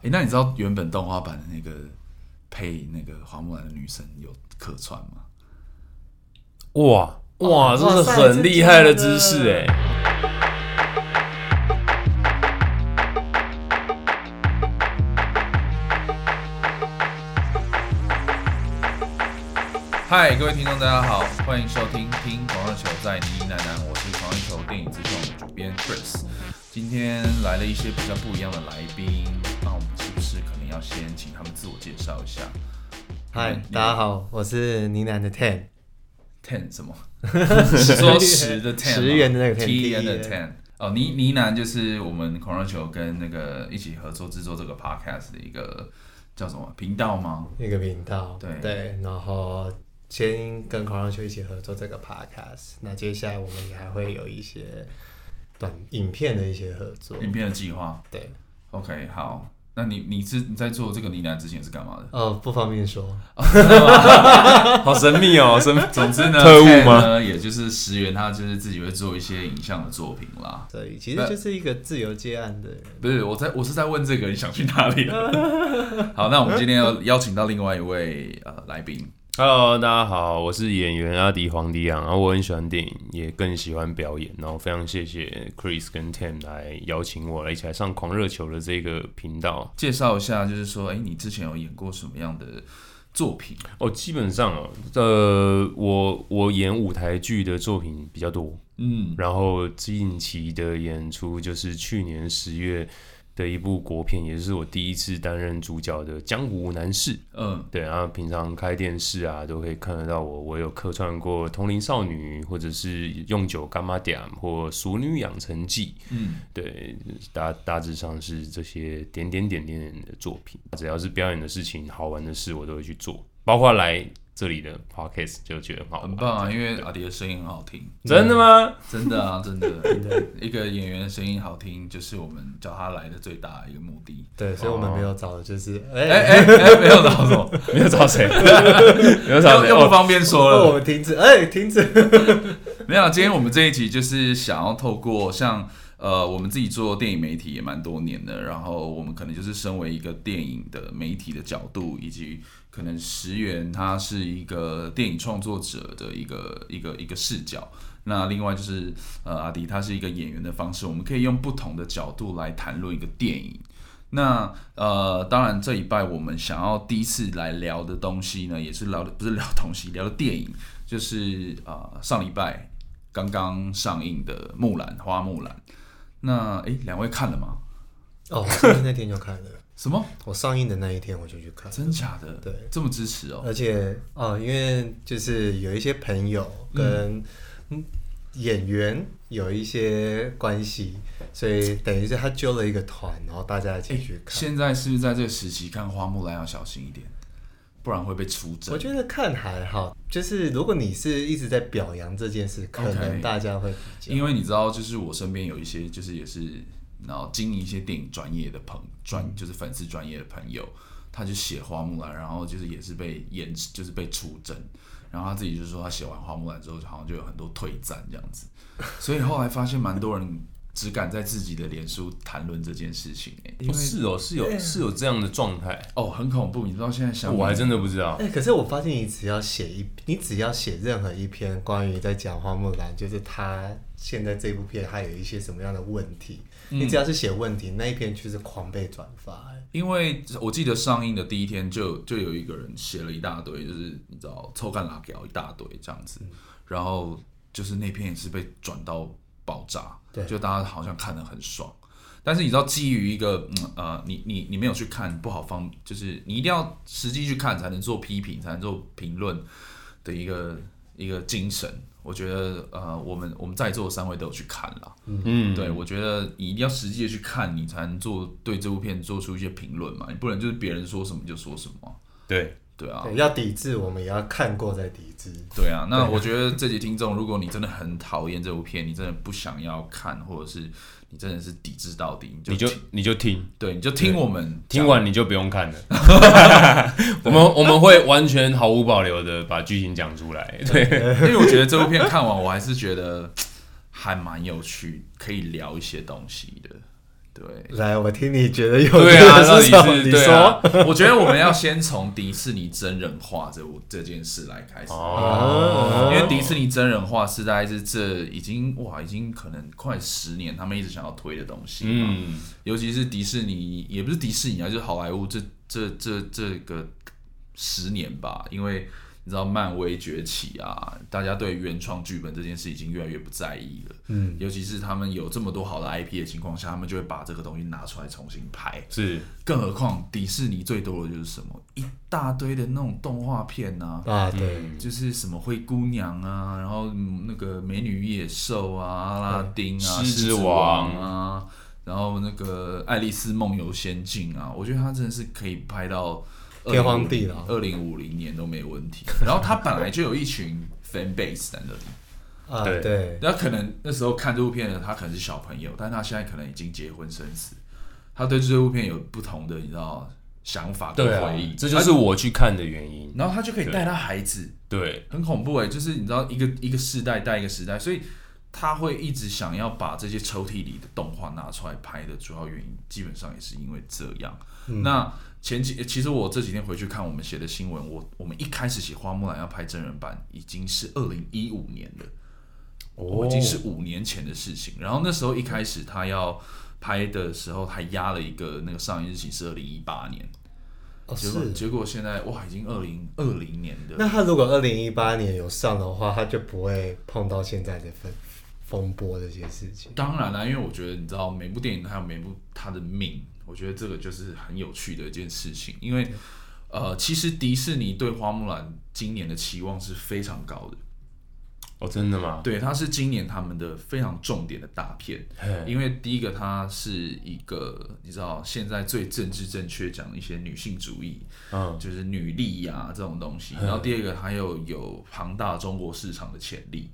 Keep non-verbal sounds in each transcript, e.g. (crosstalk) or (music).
哎、欸，那你知道原本动画版的那个配那个花木兰的女生有客串吗？哇哇，这是很厉害的知识哎！嗨，各位听众，大家好，欢迎收听《听狂热球在呢呢喃喃》，我是狂热球电影资讯的主编 Chris，今天来了一些比较不一样的来宾。要先请他们自我介绍一下。嗨，大家好，我是呢喃的 Ten。Ten 什么？(laughs) 说十的 Ten，十元的那个 T N 的 Ten。哦，呢呢喃就是我们狂热球跟那个一起合作制作这个 Podcast 的一个叫什么频道吗？一个频道。对对，然后先跟狂热球一起合作这个 Podcast，那接下来我们也还会有一些短影片的一些合作，影片的计划。对，OK，好。那你你是你在做这个呢喃之前是干嘛的？哦，不方便说，(laughs) 好神秘哦，神秘。总之呢，特务吗？呢，也就是石原，他就是自己会做一些影像的作品啦。对，其实就是一个自由接案的。不是，我在我是在问这个，你想去哪里？(laughs) 好，那我们今天要邀请到另外一位呃来宾。Hello，大家好，我是演员阿迪黄迪昂，然后我很喜欢电影，也更喜欢表演，然后非常谢谢 Chris 跟 Tim 来邀请我来一起来上狂热球的这个频道。介绍一下，就是说，哎、欸，你之前有演过什么样的作品？哦，基本上哦，呃，我我演舞台剧的作品比较多，嗯，然后近期的演出就是去年十月。的一部国片，也是我第一次担任主角的《江湖男士》。嗯，对，然后平常开电视啊，都可以看得到我。我有客串过《同龄少女》，或者是《用九柑仔店》或《熟女养成记》。嗯，对，大大致上是这些点点点点点的作品。只要是表演的事情、好玩的事，我都会去做，包括来。这里的 podcast 就觉得很好，很棒啊！因为阿迪的声音很好听，真的吗？真的啊，(laughs) 真的，一个演员的声音好听，就是我们叫他来的最大的一个目的。对，所以我们没有找的就是，哎哎哎，没有找什么，(laughs) 没有找谁，(laughs) 没有找谁，又不方便说了。我们停止，哎，停止。没有，今天我们这一集就是想要透过像呃，我们自己做电影媒体也蛮多年的，然后我们可能就是身为一个电影的媒体的角度，以及。可能石原他是一个电影创作者的一个一个一个视角，那另外就是呃阿迪他是一个演员的方式，我们可以用不同的角度来谈论一个电影。那呃当然这一拜我们想要第一次来聊的东西呢，也是聊的不是聊东西，聊的电影，就是啊、呃、上礼拜刚刚上映的木兰花木兰。那诶两位看了吗？哦，上映那天就看了。(laughs) 什么？我上映的那一天我就去看，真假的？对，这么支持哦。而且哦，因为就是有一些朋友跟演员有一些关系，嗯、所以等于是他揪了一个团，然后大家一起去看。现在是不是在这个时期看花木兰要小心一点，不然会被出征？我觉得看还好，就是如果你是一直在表扬这件事，可能大家会比较。因为你知道，就是我身边有一些，就是也是。然后经营一些电影专业的朋专，就是粉丝专业的朋友，他就写花木兰，然后就是也是被延，就是被出征，然后他自己就说他写完花木兰之后，好像就有很多退战这样子，所以后来发现蛮多人只敢在自己的脸书谈论这件事情，哎，是哦，是有是有这样的状态。哦，很恐怖，你知道现在想，我还真的不知道，哎，可是我发现你只要写一，你只要写任何一篇关于在讲花木兰，就是他现在这部片还有一些什么样的问题。你只要是写问题，那一篇就是狂被转发。因为我记得上映的第一天就就有一个人写了一大堆，就是你知道臭干辣椒一大堆这样子，然后就是那篇也是被转到爆炸，对，就大家好像看得很爽。但是你知道，基于一个嗯呃，你你你没有去看不好方，就是你一定要实际去看才能做批评，才能做评论的一个一个精神。我觉得呃，我们我们在座的三位都有去看了，嗯，对，我觉得你一定要实际的去看，你才能做对这部片做出一些评论嘛，你不能就是别人说什么就说什么。对，对啊，要抵制我们也要看过再抵制。对啊，那我觉得这集听众，如果你真的很讨厌这部片，你真的不想要看，或者是。你真的是抵制到底，你就你就，你就听，对，你就听我们听完你就不用看了。(laughs) 我们我们会完全毫无保留的把剧情讲出来，对，因为我觉得这部片看完，我还是觉得还蛮有趣，可以聊一些东西的。对，来，我听你觉得有对啊？你说，啊、我觉得我们要先从迪士尼真人化这这件事来开始，哦、因为迪士尼真人化是大概是这已经哇，已经可能快十年，他们一直想要推的东西，嗯，尤其是迪士尼，也不是迪士尼啊，就是好莱坞这这这这个十年吧，因为。你知道漫威崛起啊，大家对原创剧本这件事已经越来越不在意了。嗯，尤其是他们有这么多好的 IP 的情况下，他们就会把这个东西拿出来重新拍。是，更何况迪士尼最多的就是什么一大堆的那种动画片啊，啊，对，就是什么灰姑娘啊，然后那个美女与野兽啊，阿拉丁啊，狮子王啊，然后那个爱丽丝梦游仙境啊，我觉得他真的是可以拍到。天荒地老，二零五零年都没问题。然后他本来就有一群 fan base 在那里，啊，对。那可能那时候看这部片的他可能是小朋友，但他现在可能已经结婚生子，他对这部片有不同的你知道想法跟回忆，啊，这就是我去看的原因。然后他就可以带他孩子，对，很恐怖哎，就是你知道一个一个世代带一个时代，所以他会一直想要把这些抽屉里的动画拿出来拍的主要原因，基本上也是因为这样。嗯、那前几其实我这几天回去看我们写的新闻，我我们一开始写花木兰要拍真人版，已经是二零一五年了，哦，已经是五年前的事情。然后那时候一开始他要拍的时候，还压了一个那个上映日期是二零一八年，哦，结果结果现在哇，已经二零二零年的。那他如果二零一八年有上的话，他就不会碰到现在的风风波这些事情。当然啦，因为我觉得你知道，每部电影还有每部它的命。我觉得这个就是很有趣的一件事情，因为，呃，其实迪士尼对花木兰今年的期望是非常高的。哦，真的吗？对，它是今年他们的非常重点的大片。因为第一个，它是一个你知道现在最政治正确讲一些女性主义，嗯，就是女力呀这种东西。然后第二个，它又有庞大中国市场的潜力。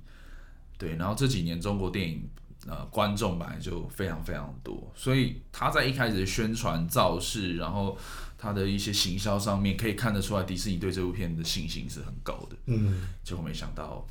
对，然后这几年中国电影。呃，观众本来就非常非常多，所以他在一开始的宣传造势，然后他的一些行销上面，可以看得出来，迪士尼对这部片的信心是很高的。嗯，结果没想到。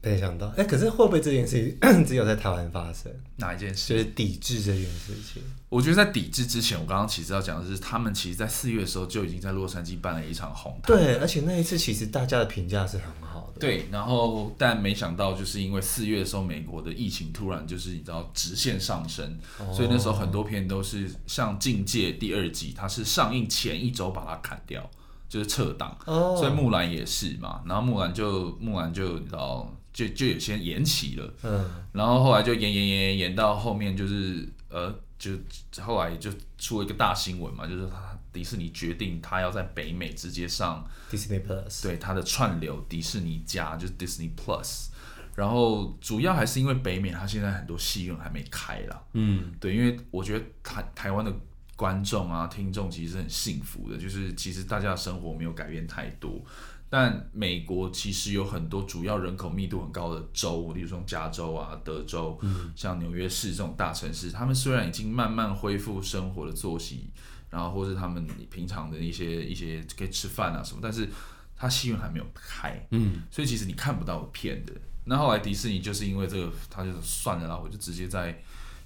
没想到，哎、欸，可是会不会这件事情 (coughs) 只有在台湾发生？哪一件事？就是抵制这件事情。我觉得在抵制之前，我刚刚其实要讲的是，他们其实，在四月的时候就已经在洛杉矶办了一场红毯。对，而且那一次其实大家的评价是很好的。对，然后但没想到，就是因为四月的时候，美国的疫情突然就是你知道直线上升，哦、所以那时候很多片都是像《境界》第二季，它是上映前一周把它砍掉，就是撤档。哦。所以木兰也是嘛，然后木兰就木兰就你知道。就就有些延期了，嗯，然后后来就延延延延延到后面，就是呃，就后来就出了一个大新闻嘛，就是他迪士尼决定他要在北美直接上 Disney Plus，对，他的串流迪士尼加就是 Disney Plus，然后主要还是因为北美他现在很多戏院还没开啦，嗯，对，因为我觉得台台湾的观众啊听众其实是很幸福的，就是其实大家的生活没有改变太多。但美国其实有很多主要人口密度很高的州，例如说加州啊、德州，嗯、像纽约市这种大城市，他们虽然已经慢慢恢复生活的作息，然后或是他们平常的一些一些可以吃饭啊什么，但是他戏院还没有开，嗯，所以其实你看不到片的。那后来迪士尼就是因为这个，他就算了啦，我就直接在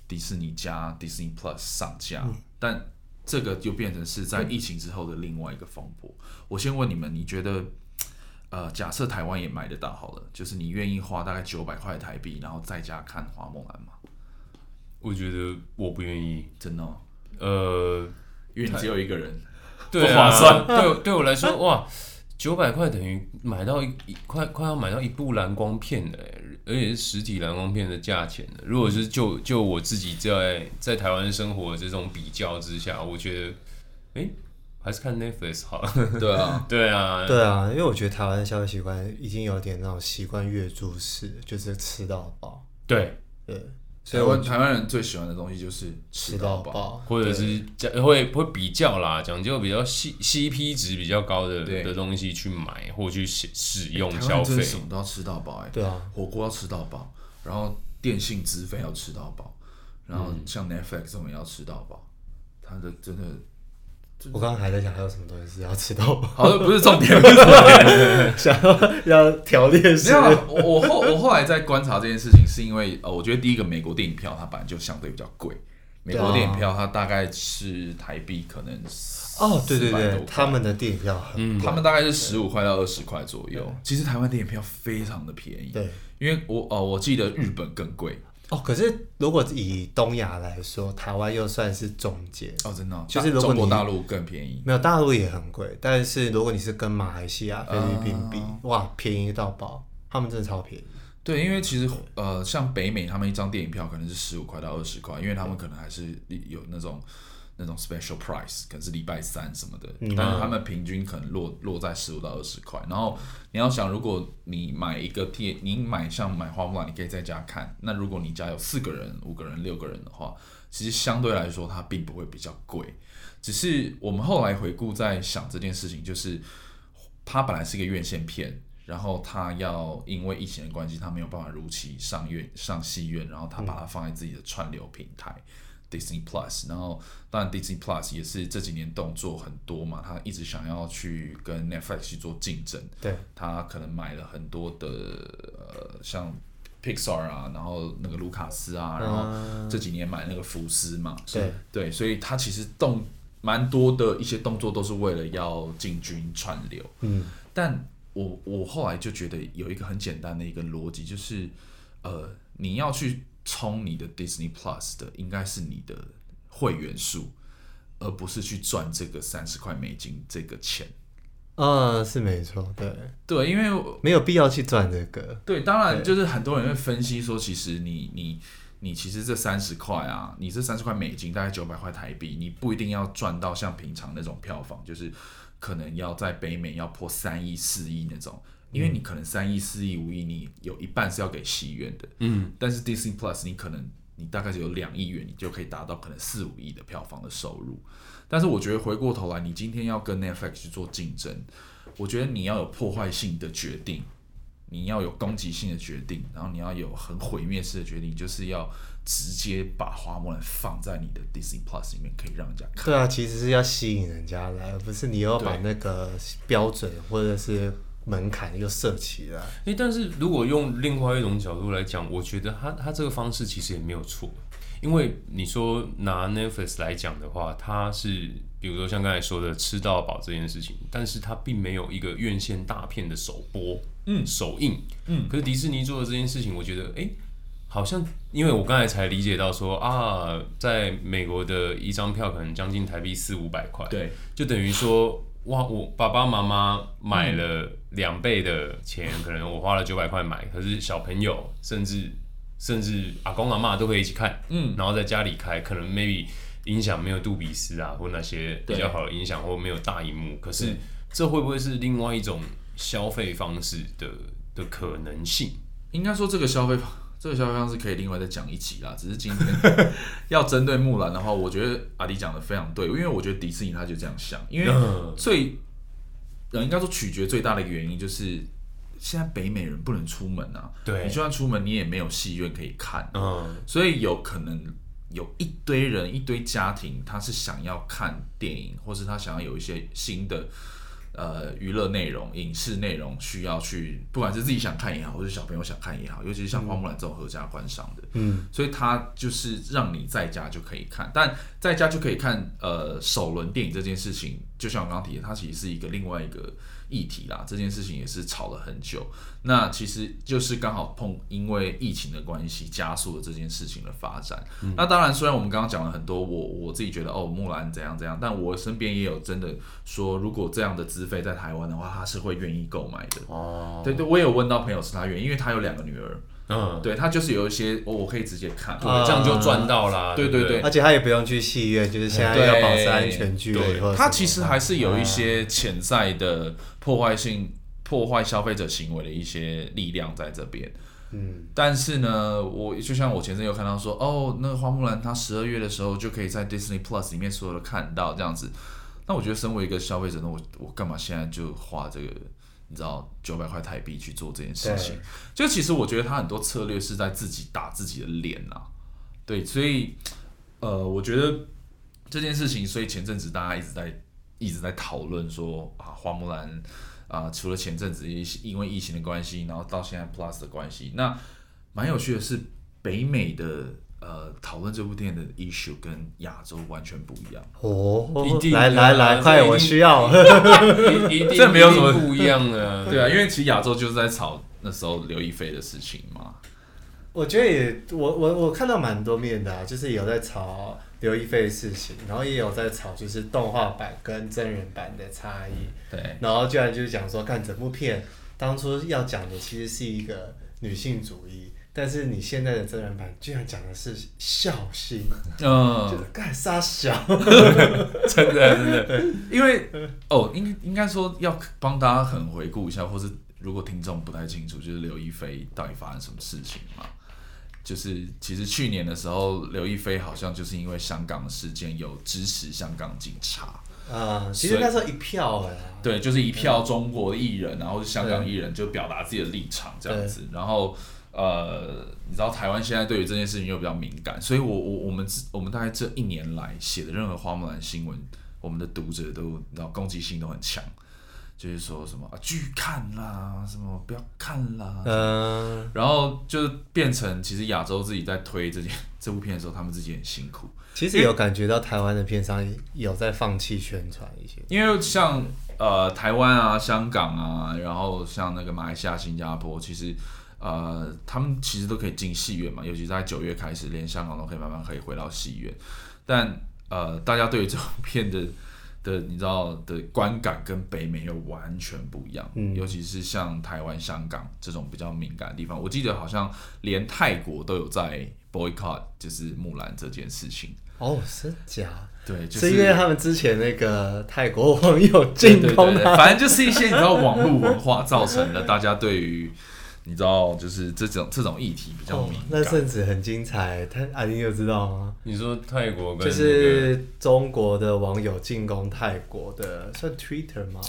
迪士尼加 Disney Plus 上架，嗯、但这个就变成是在疫情之后的另外一个风波。嗯、我先问你们，你觉得？呃，假设台湾也买得到好了，就是你愿意花大概九百块台币，然后在家看花木兰吗？我觉得我不愿意，真的、哦。呃，因为你只有一个人，对划算。对，对我来说，哇，九百块等于买到一快快要买到一部蓝光片的，而且是实体蓝光片的价钱的。如果是就就我自己在在台湾生活的这种比较之下，我觉得，哎、欸。还是看 Netflix 好了。对啊，(laughs) 对啊，对啊，因为我觉得台湾的消费习惯已经有点那种习惯月租式，就是吃到饱。对对，所以我台湾人最喜欢的东西就是吃到饱，或者是会会比较啦，讲究比较 C CP 值比较高的的东西去买或去使使用消费。什么都要吃到饱哎。对啊，火锅要吃到饱，然后电信资费要吃到饱，然后像 Netflix 这种也要吃到饱，它的真的。我刚刚还在想还有什么东西是要吃到饱，好像不是重点，(laughs) 想要要条列式。没有，我我后我后来在观察这件事情，是因为呃，我觉得第一个美国电影票它本来就相对比较贵，美国电影票它大概是台币可能哦，对对对，他们的电影票很，他们大概是十五块到二十块左右。其实台湾电影票非常的便宜，对，因为我哦，我记得日本更贵哦。可是如果以东亚来说，台湾又算是中间哦，真的，就是如果中国大陆更便宜，没有大陆也很贵，但是如果你是跟马来西亚、菲律宾比，哇，便宜到爆，他们真的超便宜。对，因为其实呃，像北美他们一张电影票可能是十五块到二十块，因为他们可能还是有那种那种 special price，可能是礼拜三什么的，嗯、但是他们平均可能落落在十五到二十块。然后你要想，如果你买一个电，你买像买花木兰，你可以在家看。那如果你家有四个人、五个人、六个人的话，其实相对来说它并不会比较贵。只是我们后来回顾在想这件事情，就是它本来是一个院线片。然后他要因为疫情的关系，他没有办法如期上院上戏院，然后他把它放在自己的串流平台、嗯、Disney Plus。然后当然 Disney Plus 也是这几年动作很多嘛，他一直想要去跟 Netflix 去做竞争。对，他可能买了很多的呃像 Pixar 啊，然后那个卢卡斯啊，然后这几年买那个福斯嘛。对对，所以他其实动蛮多的一些动作都是为了要进军串流。嗯，但。我我后来就觉得有一个很简单的一个逻辑，就是，呃，你要去充你的 Disney Plus 的，应该是你的会员数，而不是去赚这个三十块美金这个钱。嗯，是没错，对对，因为没有必要去赚这个。对，当然就是很多人会分析说，其实你你你其实这三十块啊，你这三十块美金大概九百块台币，你不一定要赚到像平常那种票房，就是。可能要在北美要破三亿四亿那种，因为你可能三亿四亿五亿，你有一半是要给戏院的，嗯，但是 Disney Plus 你可能你大概是有两亿元，你就可以达到可能四五亿的票房的收入。但是我觉得回过头来，你今天要跟 Netflix 去做竞争，我觉得你要有破坏性的决定，你要有攻击性的决定，然后你要有很毁灭式的决定，就是要。直接把花木兰放在你的 Disney Plus 里面，可以让人家看。对啊，其实是要吸引人家来，而不是你要把那个标准或者是门槛又设起来。诶，但是如果用另外一种角度来讲，我觉得他他这个方式其实也没有错，因为你说拿 Netflix 来讲的话，它是比如说像刚才说的吃到饱这件事情，但是它并没有一个院线大片的首播，嗯，首映，嗯，可是迪士尼做的这件事情，我觉得，诶。好像，因为我刚才才理解到说啊，在美国的一张票可能将近台币四五百块，对，就等于说哇，我爸爸妈妈买了两倍的钱，嗯、可能我花了九百块买，可是小朋友甚至甚至阿公阿嬷都可以一起看，嗯，然后在家里开，可能 maybe 音响没有杜比斯啊，或那些比较好的音响，或没有大荧幕，可是这会不会是另外一种消费方式的的可能性？应该说这个消费方。这个消费方式可以另外再讲一集啦。只是今天 (laughs) 要针对木兰的话，我觉得阿迪讲的非常对，因为我觉得迪士尼他就这样想，因为最呃应该说取决最大的一个原因就是现在北美人不能出门啊，对，你就算出门你也没有戏院可以看，嗯，所以有可能有一堆人一堆家庭他是想要看电影，或是他想要有一些新的。呃，娱乐内容、影视内容需要去，不管是自己想看也好，或是小朋友想看也好，尤其是像花木兰这种合家观赏的，嗯，所以它就是让你在家就可以看，但在家就可以看，呃，首轮电影这件事情，就像我刚刚提的，它其实是一个另外一个。议题啦，这件事情也是吵了很久。那其实就是刚好碰，因为疫情的关系，加速了这件事情的发展。嗯、那当然，虽然我们刚刚讲了很多，我我自己觉得哦，木兰怎样怎样，但我身边也有真的说，如果这样的资费在台湾的话，他是会愿意购买的。哦，对对，我也有问到朋友是他愿意，因为他有两个女儿。嗯，对他就是有一些，我我可以直接看，对，这样就赚到啦。对对对，而且他也不用去戏院，就是现在要保持安全距离。他其实还是有一些潜在的破坏性、破坏消费者行为的一些力量在这边。嗯，但是呢，我就像我前阵有看到说，哦，那个花木兰，他十二月的时候就可以在 Disney Plus 里面所有的看到这样子。那我觉得，身为一个消费者呢，我我干嘛现在就花这个？你知道九百块台币去做这件事情，就其实我觉得他很多策略是在自己打自己的脸啊，对，所以呃，我觉得这件事情，所以前阵子大家一直在一直在讨论说啊，花木兰啊，除了前阵子因为疫情的关系，然后到现在 Plus 的关系，那蛮有趣的是，北美的呃，讨论这部电影的 issue 跟亚洲完全不一样哦。一定来来来，快，我需要。(laughs) 一定这没有什么不一样的，对啊，因为其实亚洲就是在吵那时候刘亦菲的事情嘛。我觉得也，我我我看到蛮多面的啊，就是有在吵刘亦菲的事情，然后也有在吵就是动画版跟真人版的差异。对，然后居然就是讲说，看整部片当初要讲的其实是一个女性主义。但是你现在的真人版居然讲的是孝心，嗯，就是干啥小，真 (laughs) 的真的，对，因为哦，应应该说要帮大家很回顾一下，或是如果听众不太清楚，就是刘亦菲到底发生什么事情嘛？就是其实去年的时候，刘亦菲好像就是因为香港的事件有支持香港警察，啊、嗯，其实那时候一票哎，对，就是一票中国的艺人，然后是香港艺人就表达自己的立场这样子，然后。呃，你知道台湾现在对于这件事情又比较敏感，所以我我我们我们大概这一年来写的任何花木兰新闻，我们的读者都你知道攻击性都很强，就是说什么啊拒看啦，什么不要看啦，嗯，然后就变成其实亚洲自己在推这件这部片的时候，他们自己很辛苦。其实有感觉到台湾的片商有在放弃宣传一些，因为像呃台湾啊、香港啊，然后像那个马来西亚、新加坡，其实。呃，他们其实都可以进戏院嘛，尤其在九月开始，连香港都可以慢慢可以回到戏院。但呃，大家对于这部片的的你知道的观感跟北美又完全不一样，嗯，尤其是像台湾、香港这种比较敏感的地方，我记得好像连泰国都有在 boycott，就是木兰这件事情。哦，是假？对，就是，是因为他们之前那个泰国网友进攻的，反正就是一些你知道网络文化造成的，大家对于。你知道，就是这种这种议题比较敏感。哦、那甚至很精彩，他阿玲有知道吗？你说泰国跟、那个、就是中国的网友进攻泰国的，算 Twitter 吗？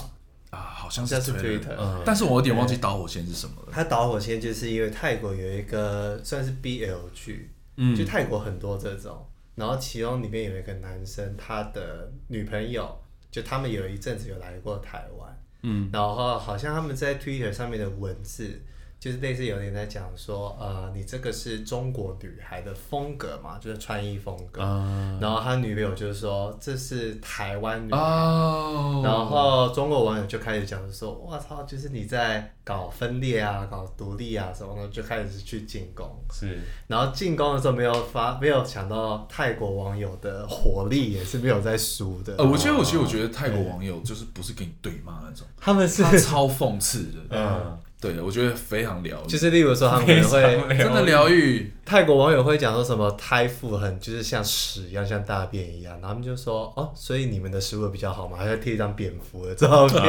啊，好像是 Twitter，嗯，但是我有点忘记导火线是什么了。他导火线就是因为泰国有一个算是 BL 剧，嗯，就泰国很多这种，然后其中里面有一个男生，他的女朋友就他们有一阵子有来过台湾，嗯，然后好像他们在 Twitter 上面的文字。就是类似有点在讲说，呃，你这个是中国女孩的风格嘛，就是穿衣风格。Uh, 然后他女朋友就是说这是台湾女孩。Uh, 然后中国网友就开始讲说，我操，就是你在搞分裂啊，搞独立啊什么的，就开始去进攻。是。然后进攻的时候没有发，没有想到泰国网友的火力也是没有在输的。呃，我觉得，我其实我觉得泰国网友就是不是跟你对骂那种，他们是超讽刺的。嗯。对，我觉得非常疗愈。就是例如说，他们可能会真的疗愈。泰国网友会讲说什么胎腹很就是像屎一样，像大便一样，然后他们就说哦，所以你们的食物比较好嘛，还要贴一张蝙蝠的照片。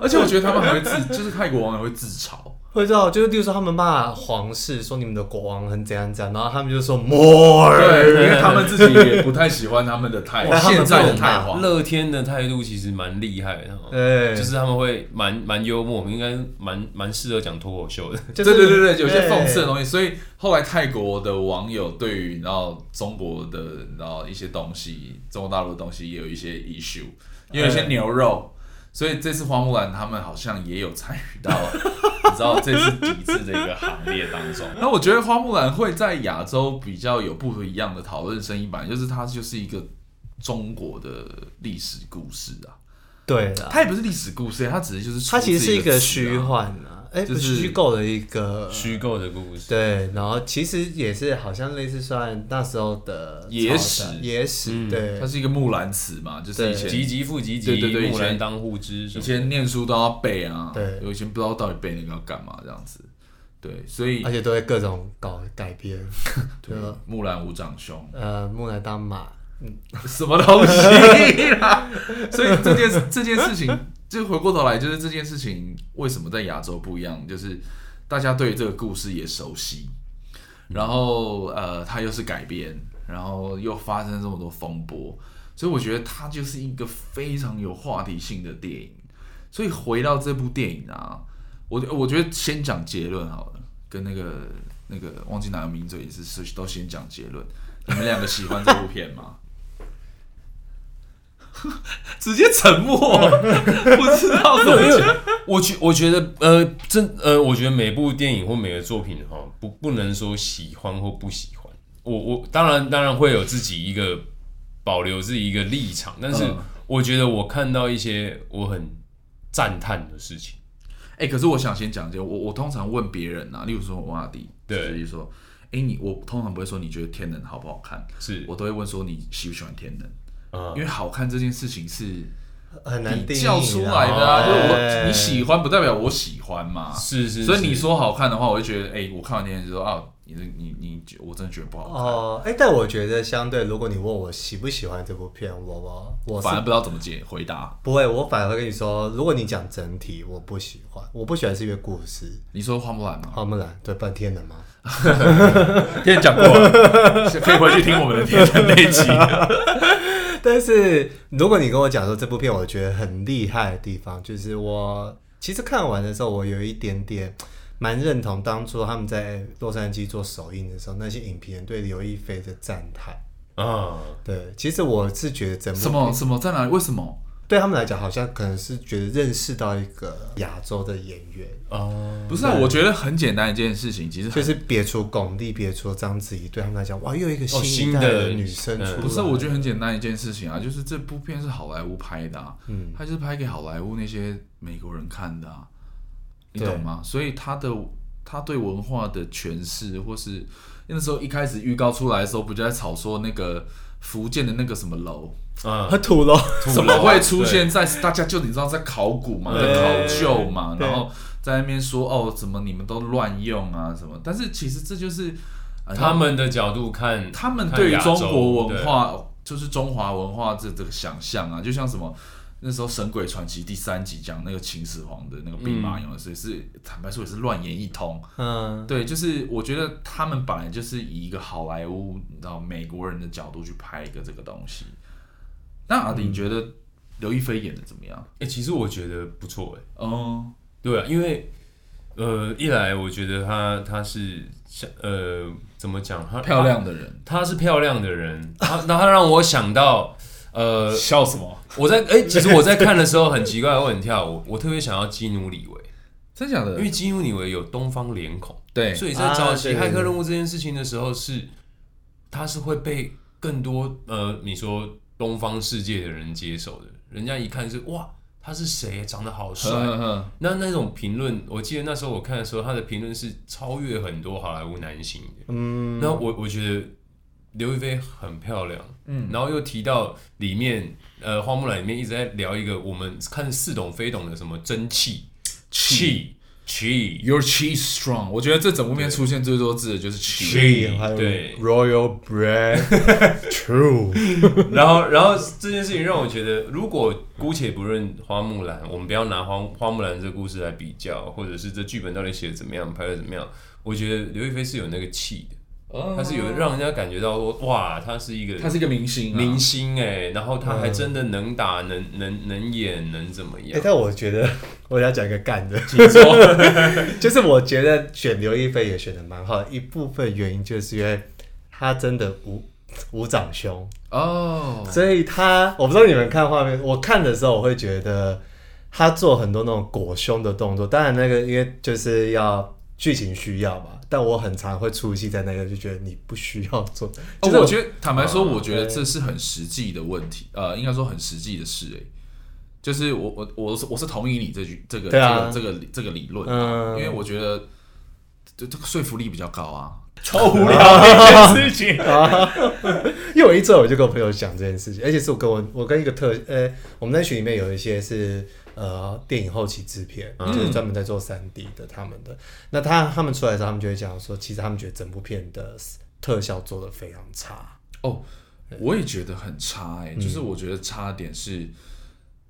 而且我觉得他们还会自，就是泰国网友会自嘲。会知道，就是例如说他们骂皇室，说你们的国王很怎样怎样，然后他们就说 more，对，因为 (laughs) 他们自己也不太喜欢他们的泰，(laughs) 现在的泰皇。乐天的态度其实蛮厉害的，对，就是他们会蛮蛮幽默，应该蛮蛮适合讲脱口秀的，(laughs) 对对对对，有些讽刺的东西。所以后来泰国的网友对于然后中国的然后一些东西，中国大陆的东西也有一些 issue，也有一些牛肉。所以这次花木兰他们好像也有参与到，(laughs) 你知道这次抵制的一个行列当中。(laughs) 那我觉得花木兰会在亚洲比较有不一样的讨论声音吧，就是它就是一个中国的历史故事啊。对，它也不是历史故事，它只是就是它其实是一个虚幻啊。哎，就是虚构的一个虚构的故事，对，然后其实也是好像类似算那时候的野史，野史，对，它是一个木兰辞嘛，就是以前唧唧复唧唧，对对对，木兰当户织，以前念书都要背啊，对，有以前不知道到底背那个要干嘛这样子，对，所以而且都会各种搞改编，(laughs) 对，木兰无长兄，呃，木兰当马，嗯，什么东西啦？所以这件这件事情。就回过头来，就是这件事情为什么在亚洲不一样？就是大家对这个故事也熟悉，然后呃，它又是改编，然后又发生这么多风波，所以我觉得它就是一个非常有话题性的电影。所以回到这部电影啊，我我觉得先讲结论好了，跟那个那个忘记哪个名字也是是都先讲结论。你们两个喜欢这部片吗？(laughs) 直接沉默，(laughs) 不知道怎么讲。我觉我觉得，呃，真呃，我觉得每部电影或每个作品哈，不不能说喜欢或不喜欢，我我当然当然会有自己一个保留自己一个立场，但是我觉得我看到一些我很赞叹的事情。哎、欸，可是我想先讲一下，我我通常问别人啊，例如说我阿弟，对，就是说，哎、欸，你我通常不会说你觉得天能好不好看，是。我都会问说你喜不喜欢天能，嗯、因为好看这件事情是。很难比较出来的啊，就是我你喜欢不代表我喜欢嘛，是是，所以你说好看的话，我就觉得，哎，我看完电影就说啊，你你你，我真的觉得不好看哦，哎，但我觉得相对，如果你问我喜不喜欢这部片，我我我反而不知道怎么解回答。不会，我反而会跟你说，如果你讲整体，我不喜欢，我不喜欢是因为故事。你说花木兰吗？花木兰对，半天能吗？(laughs) 天讲过了，(laughs) 可以回去听我们的天能那一集。(laughs) 但是如果你跟我讲说这部片我觉得很厉害的地方，就是我其实看完的时候，我有一点点蛮认同当初他们在洛杉矶做首映的时候，那些影评人对刘亦菲的赞叹啊。对，其实我是觉得整部什么什么在哪里？为什么？对他们来讲，好像可能是觉得认识到一个亚洲的演员哦，不是啊，我觉得很简单一件事情，其实就是别出巩俐，别出章子怡，对他们来讲，哇，又一个新一代的女生出来。不是，我觉得很简单一件事情啊，就是这部片是好莱坞拍的啊，嗯，他就是拍给好莱坞那些美国人看的啊，你懂吗？所以他的他对文化的诠释，或是那时候一开始预告出来的时候，不就在吵说那个福建的那个什么楼。啊，土楼怎么会出现在大家就你知道在考古嘛，在考究嘛，然后在那边说哦，怎么你们都乱用啊什么？但是其实这就是他们的角度看，他们对于中国文化就是中华文化这这个想象啊，就像什么那时候《神鬼传奇》第三集讲那个秦始皇的那个兵马俑，所以是坦白说也是乱言一通。嗯，对，就是我觉得他们本来就是以一个好莱坞，你知道美国人的角度去拍一个这个东西。那阿迪，你觉得刘亦菲演的怎么样？哎、欸，其实我觉得不错，哎。哦，对啊，因为呃，一来我觉得她她是像呃，怎么讲？她漂亮的人，她是漂亮的人。她那她让我想到呃，笑什么？我在哎、欸，其实我在看的时候很奇怪，我很跳，我我特别想要基努李维，真假的？因为基努里维有东方脸孔，对，所以在早期骇客任务这件事情的时候是，是他是会被更多呃，你说。东方世界的人接手的，人家一看是哇，他是谁？长得好帅。那那种评论，我记得那时候我看的时候，他的评论是超越很多好莱坞男星的。嗯，那我我觉得刘亦菲很漂亮。嗯，然后又提到里面，呃，花木兰里面一直在聊一个我们看似懂非懂的什么真气气。Your cheese strong，我觉得这整部片出现最多字的就是 cheese，对，Royal bread，true。(laughs) (laughs) 然后，然后这件事情让我觉得，如果姑且不论花木兰，我们不要拿花花木兰这个故事来比较，或者是这剧本到底写的怎么样，拍的怎么样，我觉得刘亦菲是有那个气的。他是有让人家感觉到说，哇，他是一个，他是一个明星，明星哎，然后他还真的能打，能能能演，能怎么样？哎，但我觉得我要讲一个干的，请说，(laughs) 就是我觉得选刘亦菲也选的蛮好，一部分原因就是因为他真的无无长胸哦，所以他我不知道你们看画面，我看的时候我会觉得他做很多那种裹胸的动作，当然那个因为就是要剧情需要嘛。但我很常会出戏在那个，就觉得你不需要做。就是我觉得，坦白说，我觉得这是很实际的问题，呃，应该说很实际的事。哎，就是我我我是我是同意你这句这个这个这个这个理论，因为我觉得这这个说服力比较高啊。超无聊的一件事情啊！(laughs) 因为我一做我就跟我朋友讲这件事情，而且是我跟我我跟一个特呃，我们那群里面有一些是。呃，电影后期制片就是专门在做三 D 的，他们的、嗯、那他他们出来的时候，他们就会讲说，其实他们觉得整部片的特效做的非常差。哦，我也觉得很差哎、欸，嗯、就是我觉得差点是，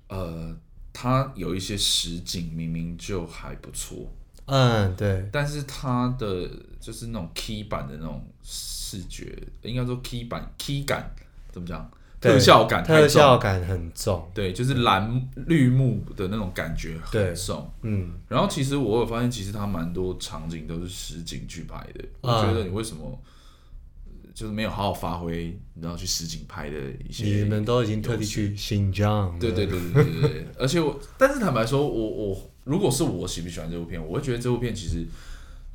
呃，他有一些实景明明就还不错，嗯，对，但是他的就是那种 key 版的那种视觉，应该说 key 版 key 感怎么讲？特效感，特效感很重，对，就是蓝绿幕的那种感觉很重，嗯。然后其实我有发现，其实它蛮多场景都是实景去拍的。我觉得你为什么就是没有好好发挥，你知道去实景拍的一些？你们都已经特地去新疆，对对对对对对。而且我，(laughs) 但是坦白说，我我如果是我喜不喜欢这部片，我会觉得这部片其实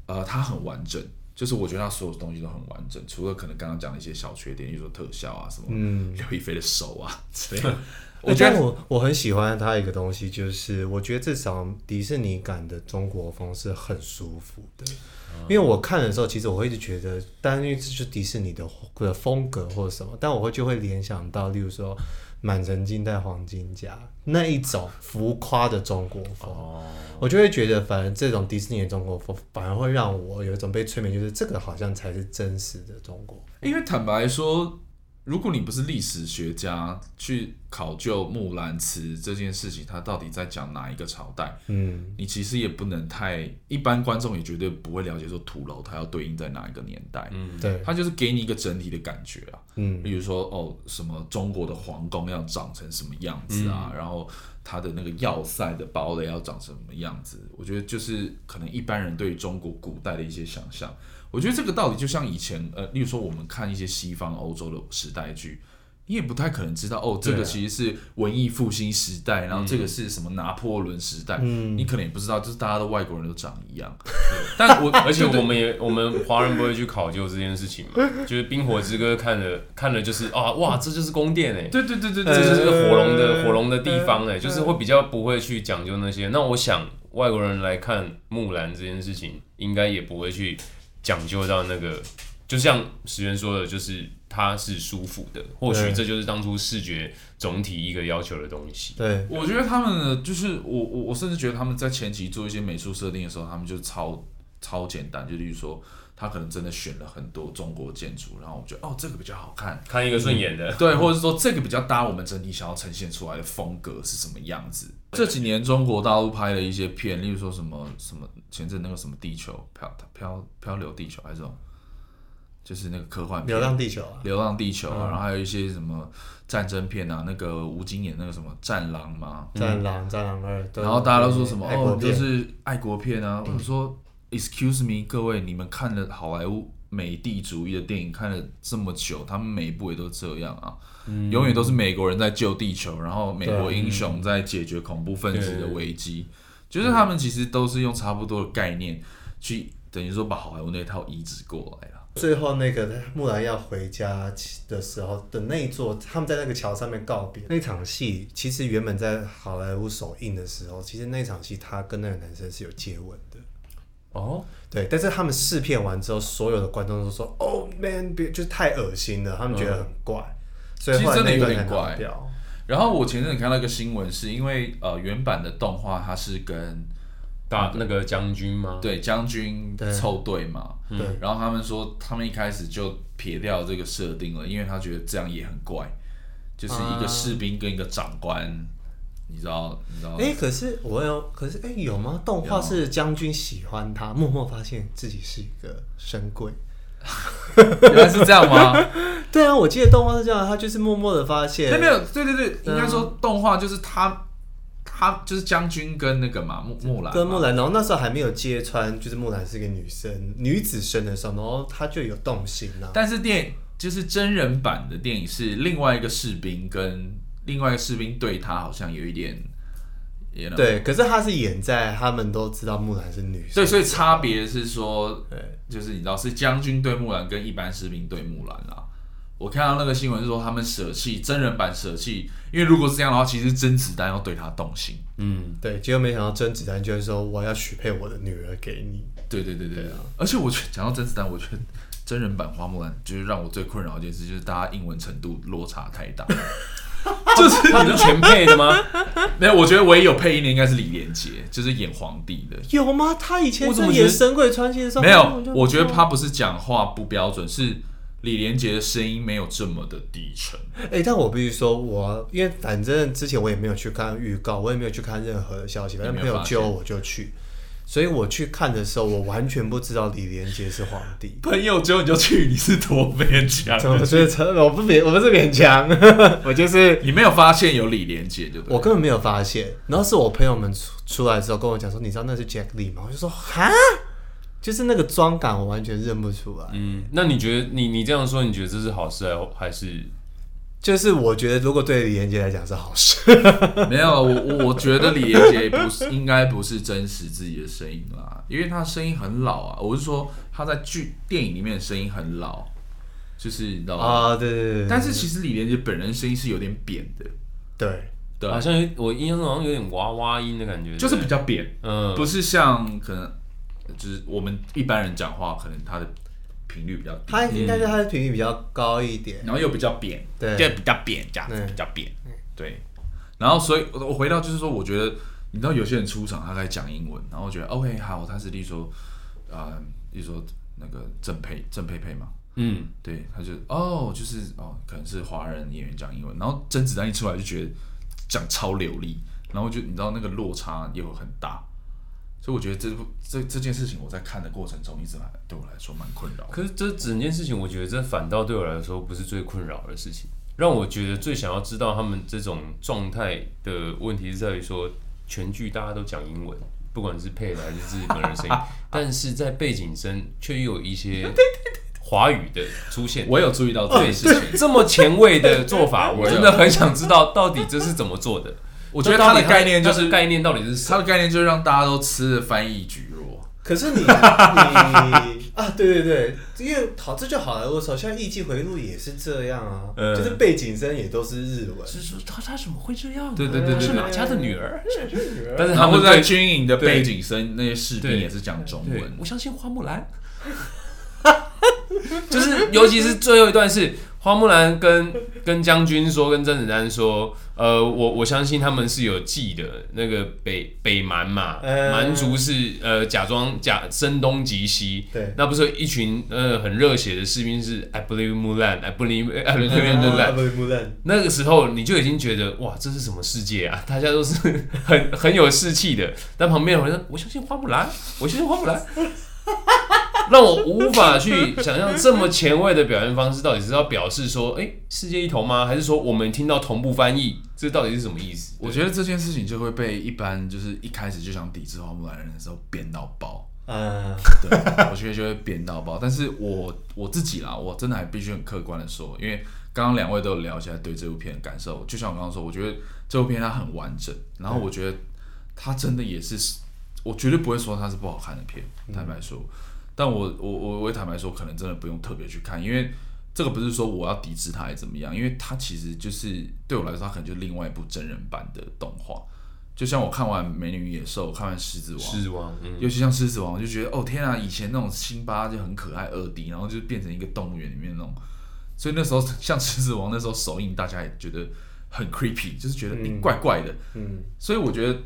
呃它很完整。就是我觉得他所有东西都很完整，除了可能刚刚讲的一些小缺点，比如说特效啊什么，嗯，刘亦菲的手啊 (laughs) 之类的。(laughs) 我觉得我我很喜欢他一个东西，就是我觉得至少迪士尼感的中国风是很舒服的。因为我看的时候，其实我会一直觉得，但因为这是迪士尼的的风格或者什么，但我会就会联想到，例如说《满城尽带黄金甲》那一种浮夸的中国风，我就会觉得，反正这种迪士尼的中国风，反而会让我有一种被催眠，就是这个好像才是真实的中国。因为坦白说。如果你不是历史学家，去考究《木兰辞》这件事情，它到底在讲哪一个朝代？嗯，你其实也不能太一般，观众也绝对不会了解说土楼它要对应在哪一个年代。嗯，对，它就是给你一个整体的感觉啊。嗯，比如说哦，什么中国的皇宫要长成什么样子啊？嗯，然后它的那个要塞的堡垒要长成什么样子？我觉得就是可能一般人对中国古代的一些想象。我觉得这个道理就像以前，呃，例如说我们看一些西方欧洲的时代剧，你也不太可能知道哦，这个其实是文艺复兴时代，然后这个是什么拿破仑时代，嗯，你可能也不知道，就是大家的外国人都长一样。(laughs) 但我而且我们也我们华人不会去考究这件事情嘛，就是《冰火之歌》看了看了就是啊哇，这就是宫殿哎，对对对对，这就是火龙的火龙的地方哎，就是会比较不会去讲究那些。那我想外国人来看木兰这件事情，应该也不会去。讲究到那个，就像石原说的，就是它是舒服的，或许这就是当初视觉总体一个要求的东西。对，我觉得他们呢，就是我我我甚至觉得他们在前期做一些美术设定的时候，他们就超超简单，就例如说，他可能真的选了很多中国建筑，然后我觉得哦，这个比较好看，看一个顺眼的，对，或者是说这个比较搭我们整体想要呈现出来的风格是什么样子。这几年中国大陆拍的一些片，例如说什么什么前阵那个什么地球漂漂漂流地球还是这种，就是那个科幻片流浪地球啊，流浪地球啊，然后还有一些什么战争片啊，那个吴京演那个什么战狼嘛，战狼战狼二，然后大家都说什么哦，就是爱国片啊，或者说 Excuse me，各位，你们看了好莱坞美帝主义的电影看了这么久，他们每一部也都这样啊。永远都是美国人在救地球，然后美国英雄在解决恐怖分子的危机，就是他们其实都是用差不多的概念去等于说把好莱坞那套移植过来了。最后那个木兰要回家的时候的那一座，他们在那个桥上面告别那场戏，其实原本在好莱坞首映的时候，其实那场戏他跟那个男生是有接吻的。哦，对，但是他们试片完之后，所有的观众都说：“Oh man，别就是太恶心了。”他们觉得很怪。所以其实真的有点怪。然后我前阵子看到一个新闻，是因为呃原版的动画它是跟大那个将军吗？对，将军凑对嘛。对。然后他们说他们一开始就撇掉这个设定了，因为他觉得这样也很怪，就是一个士兵跟一个长官，你知道？你知道？哎，可是我有，可是哎有吗？动画是将军喜欢他，默默发现自己是一个神鬼。(laughs) 原来是这样吗？(laughs) 对啊，我记得动画是这样，他就是默默的发现。没有，对对对，应该说动画就是他，他就是将军跟那个嘛木木兰，跟木兰，然后那时候还没有揭穿，就是木兰是个女生，女子生的时候，然后他就有动心了。但是电就是真人版的电影是另外一个士兵跟另外一个士兵对他好像有一点。You know? 对，可是他是演在他们都知道木兰是女生，对，所以差别是说，对，就是你知道是将军对木兰跟一般士兵对木兰啦。我看到那个新闻是说他们舍弃真人版舍弃，因为如果是这样的话，其实甄子丹要对他动心。嗯，对，结果没想到甄子丹居然说我要许配我的女儿给你。对对对对啊！而且我觉得讲到甄子丹，我觉得真人版花木兰就是让我最困扰一件事，就是大家英文程度落差太大。(laughs) (laughs) 就是你是全配的吗？(laughs) 没有，我觉得唯一有配音的应该是李连杰，就是演皇帝的。有吗？他以前在演《神鬼传奇》的时候没有。我觉得他不是讲话不标准，是李连杰的声音没有这么的低沉。哎、欸，但我必须说，我因为反正之前我也没有去看预告，我也没有去看任何的消息，反正没有揪我就去。所以我去看的时候，我完全不知道李连杰是皇帝。(laughs) 朋友之后你就去，你是多勉强？我是我不勉，我不是勉强，(laughs) 我就是你没有发现有李连杰就对，我根本没有发现。然后是我朋友们出出来之后跟我讲说，你知道那是 Jack Lee 吗？我就说哈，就是那个妆感我完全认不出来。嗯，那你觉得你你这样说，你觉得这是好事还是？就是我觉得，如果对李连杰来讲是好事，(laughs) 没有我我我觉得李连杰不是应该不是真实自己的声音啦，因为他声音很老啊。我是说他在剧电影里面的声音很老，就是你知道吗？啊，对对对。但是其实李连杰本人声音是有点扁的，对对，好像我印象中好像有点娃娃音的感觉，就是比较扁，嗯，不是像可能就是我们一般人讲话，可能他的。频率比较低，它应该是它的频率比较高一点，然后又比较扁，对，比较扁这样子，比较扁，对。然后所以，我回到就是说，我觉得你知道有些人出场，他在讲英文，然后我觉得 OK 好，他是例如说啊，例如说那个郑佩郑佩佩嘛，嗯，对，他就哦，就是哦，可能是华人演员讲英文，然后甄子丹一出来就觉得讲超流利，然后就你知道那个落差又很大。所以我觉得这部这这件事情，我在看的过程中，一直蛮对我来说蛮困扰。可是这整件事情，我觉得这反倒对我来说不是最困扰的事情。让我觉得最想要知道他们这种状态的问题，是在于说全剧大家都讲英文，不管是配的还是自己本人声音，(laughs) 但是在背景声却又有一些华语的出现。我有注意到这件事情，这么前卫的做法，我真的很想知道到底这是怎么做的。我觉得他的概念就是概念到底是他的概念就是让大家都吃翻译蒟蒻。可是你你 (laughs) 啊，对对对，因为好这就好莱坞，像《艺伎回录》也是这样啊，就是背景声也都是日文。是说他他怎么会这样？对对对，是哪家的女儿？但是他们在军营的背景声，那些士兵也是讲中文。我相信花木兰，(laughs) 就是尤其是最后一段是。花木兰跟跟将军说，跟甄子丹说，呃，我我相信他们是有记的，那个北北蛮嘛，蛮族是呃假装假声东击西，对，那不是一群呃很热血的士兵是 I believe Mulan，I believe I believe (laughs) Mulan，那个时候你就已经觉得哇，这是什么世界啊？大家都是很很有士气的，但旁边有人说，我相信花木兰，我相信花木兰。(laughs) 让我无法去想象这么前卫的表现方式，到底是要表示说，哎、欸，世界一同吗？还是说我们听到同步翻译，这到底是什么意思？我觉得这件事情就会被一般就是一开始就想抵制花木兰人的时候编到爆。嗯，(laughs) 对，我觉得就会编到爆。但是我我自己啦，我真的还必须很客观的说，因为刚刚两位都有聊起来对这部片的感受，就像我刚刚说，我觉得这部片它很完整，然后我觉得它真的也是，我绝对不会说它是不好看的片，坦白说。但我我我我坦白说，可能真的不用特别去看，因为这个不是说我要抵制它还是怎么样，因为它其实就是对我来说，它可能就是另外一部真人版的动画。就像我看完《美女与野兽》，看完《狮子王》，狮子王，嗯、尤其像《狮子王》，我就觉得哦天啊，以前那种辛巴就很可爱二 D，然后就变成一个动物园里面那种，所以那时候像《狮子王》那时候首映，大家也觉得很 creepy，就是觉得你、嗯、怪怪的，嗯，所以我觉得。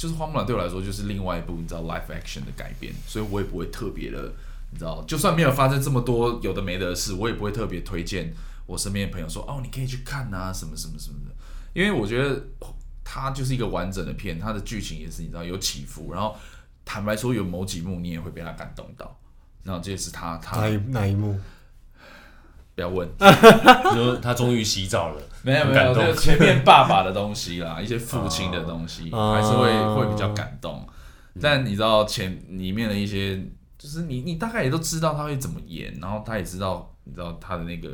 就是花木兰对我来说就是另外一部你知道 live action 的改编，所以我也不会特别的，你知道，就算没有发生这么多有的没的事，我也不会特别推荐我身边的朋友说哦，你可以去看啊，什么什么什么的，因为我觉得它就是一个完整的片，它的剧情也是你知道有起伏，然后坦白说有某几幕你也会被他感动到，然后这也是他他哪一哪一幕？不要问，(laughs) 说他终于洗澡了，没有没有，就前面爸爸的东西啦，一些父亲的东西，(laughs) 还是会会比较感动。但你知道前里面的一些，就是你你大概也都知道他会怎么演，然后他也知道你知道他的那个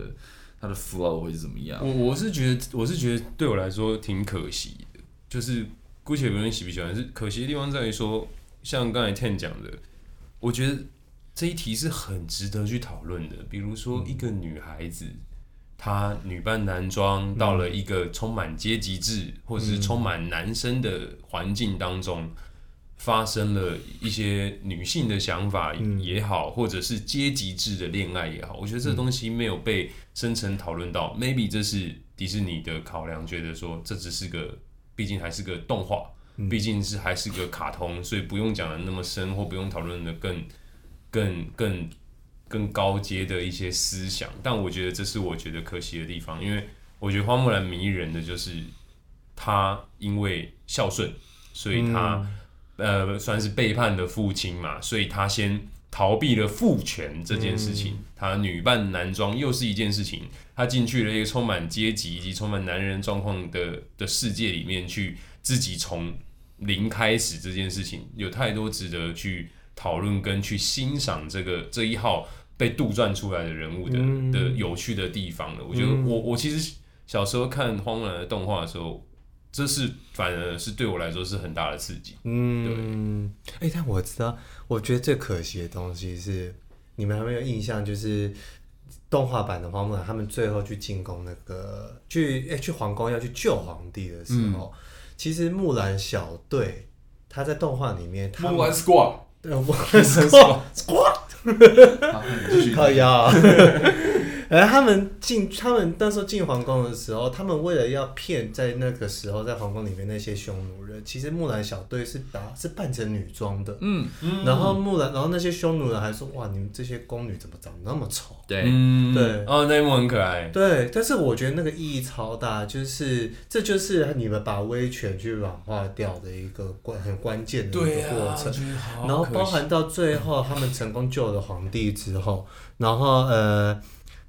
他的 flow 会是怎么样。我我是觉得我是觉得对我来说挺可惜的，就是姑且不论喜不喜欢，是可惜的地方在于说，像刚才 Ten 讲的，我觉得。这一题是很值得去讨论的。比如说，一个女孩子，她女扮男装到了一个充满阶级制或者是充满男生的环境当中，发生了一些女性的想法也好，或者是阶级制的恋爱也好，我觉得这东西没有被深层讨论到。Maybe 这是迪士尼的考量，觉得说这只是个，毕竟还是个动画，毕竟是还是个卡通，所以不用讲的那么深，或不用讨论的更。更更更高阶的一些思想，但我觉得这是我觉得可惜的地方，因为我觉得花木兰迷人的就是她因为孝顺，所以她、嗯、呃算是背叛了父亲嘛，所以她先逃避了父权这件事情。嗯、女扮男装又是一件事情，她进去了一个充满阶级以及充满男人状况的的世界里面去，自己从零开始这件事情，有太多值得去。讨论跟去欣赏这个这一号被杜撰出来的人物的的有趣的地方了。我觉得我我其实小时候看花木兰的动画的时候，这是反而是对我来说是很大的刺激。嗯，哎、欸，但我知道，我觉得最可惜的东西是，你们还没有印象，就是动画版的花木兰，他们最后去进攻那个去哎、欸、去皇宫要去救皇帝的时候，嗯、其实木兰小队他在动画里面，木兰 squad，我很爽，squat，可以啊。(laughs) (laughs) 而他们进，他们那时候进皇宫的时候，他们为了要骗在那个时候在皇宫里面那些匈奴人，其实木兰小队是打是扮成女装的，嗯，嗯然后木兰，然后那些匈奴人还说，哇，你们这些宫女怎么长那么丑？对，嗯、对，哦，那一幕很可爱，对，但是我觉得那个意义超大，就是这就是你们把威权去软化掉的一个关很关键的一个过程，啊、然后包含到最后他们成功救了皇帝之后，然后呃。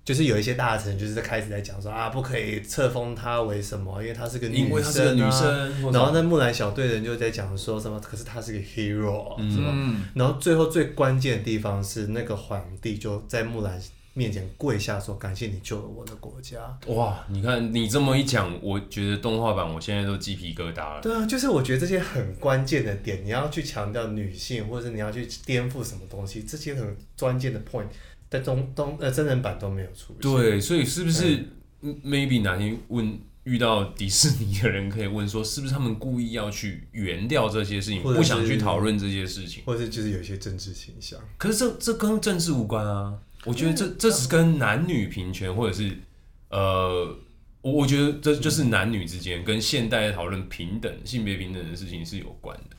就是有一些大臣就是在开始在讲说啊，不可以册封她为什么？因为她是个女生，啊，因为她是个女生。然后那木兰小队的人就在讲说什么？可是她是个 hero，嗯，是吧？然后最后最关键的地方是那个皇帝就在木兰面前跪下说：“感谢你救了我的国家。”哇！你看你这么一讲，我觉得动画版我现在都鸡皮疙瘩了。对啊，就是我觉得这些很关键的点，你要去强调女性，或者是你要去颠覆什么东西，这些很关键的 point。在中东呃真人版都没有出现。对，所以是不是 maybe 哪天问遇到迪士尼的人，可以问说，是不是他们故意要去圆掉这些事情，不想去讨论这些事情，或者就是有一些政治倾向？可是这这跟政治无关啊！我觉得这这是跟男女平权，或者是呃，我我觉得这就是男女之间跟现代讨论平等、性别平等的事情是有关的。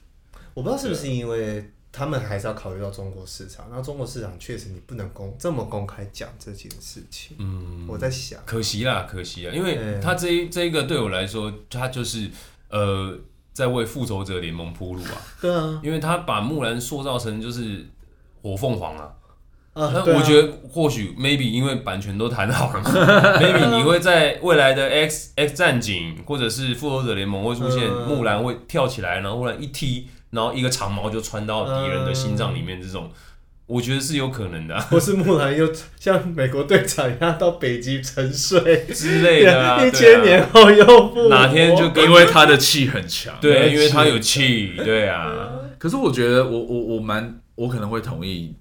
我不知道是不是因为。他们还是要考虑到中国市场，那中国市场确实你不能公这么公开讲这件事情。嗯，我在想，可惜啦，可惜啦，因为他这一这一个对我来说，他就是呃在为复仇者联盟铺路啊。对啊，因为他把木兰塑造成就是火凤凰啊。啊，那我觉得或许 maybe 因为版权都谈好了嘛，(laughs) maybe 你会在未来的 X X 战警或者是复仇者联盟会出现木兰会跳起来，然后忽然一踢。然后一个长矛就穿到敌人的心脏里面，这种、嗯、我觉得是有可能的、啊。(laughs) 或是木兰又像美国队长一样到北极沉睡之类的、(laughs) 啊，一千年后又复哪天就因为他的气很强，对，因为他有气，对啊。可是我觉得我我我蛮我可能会同意，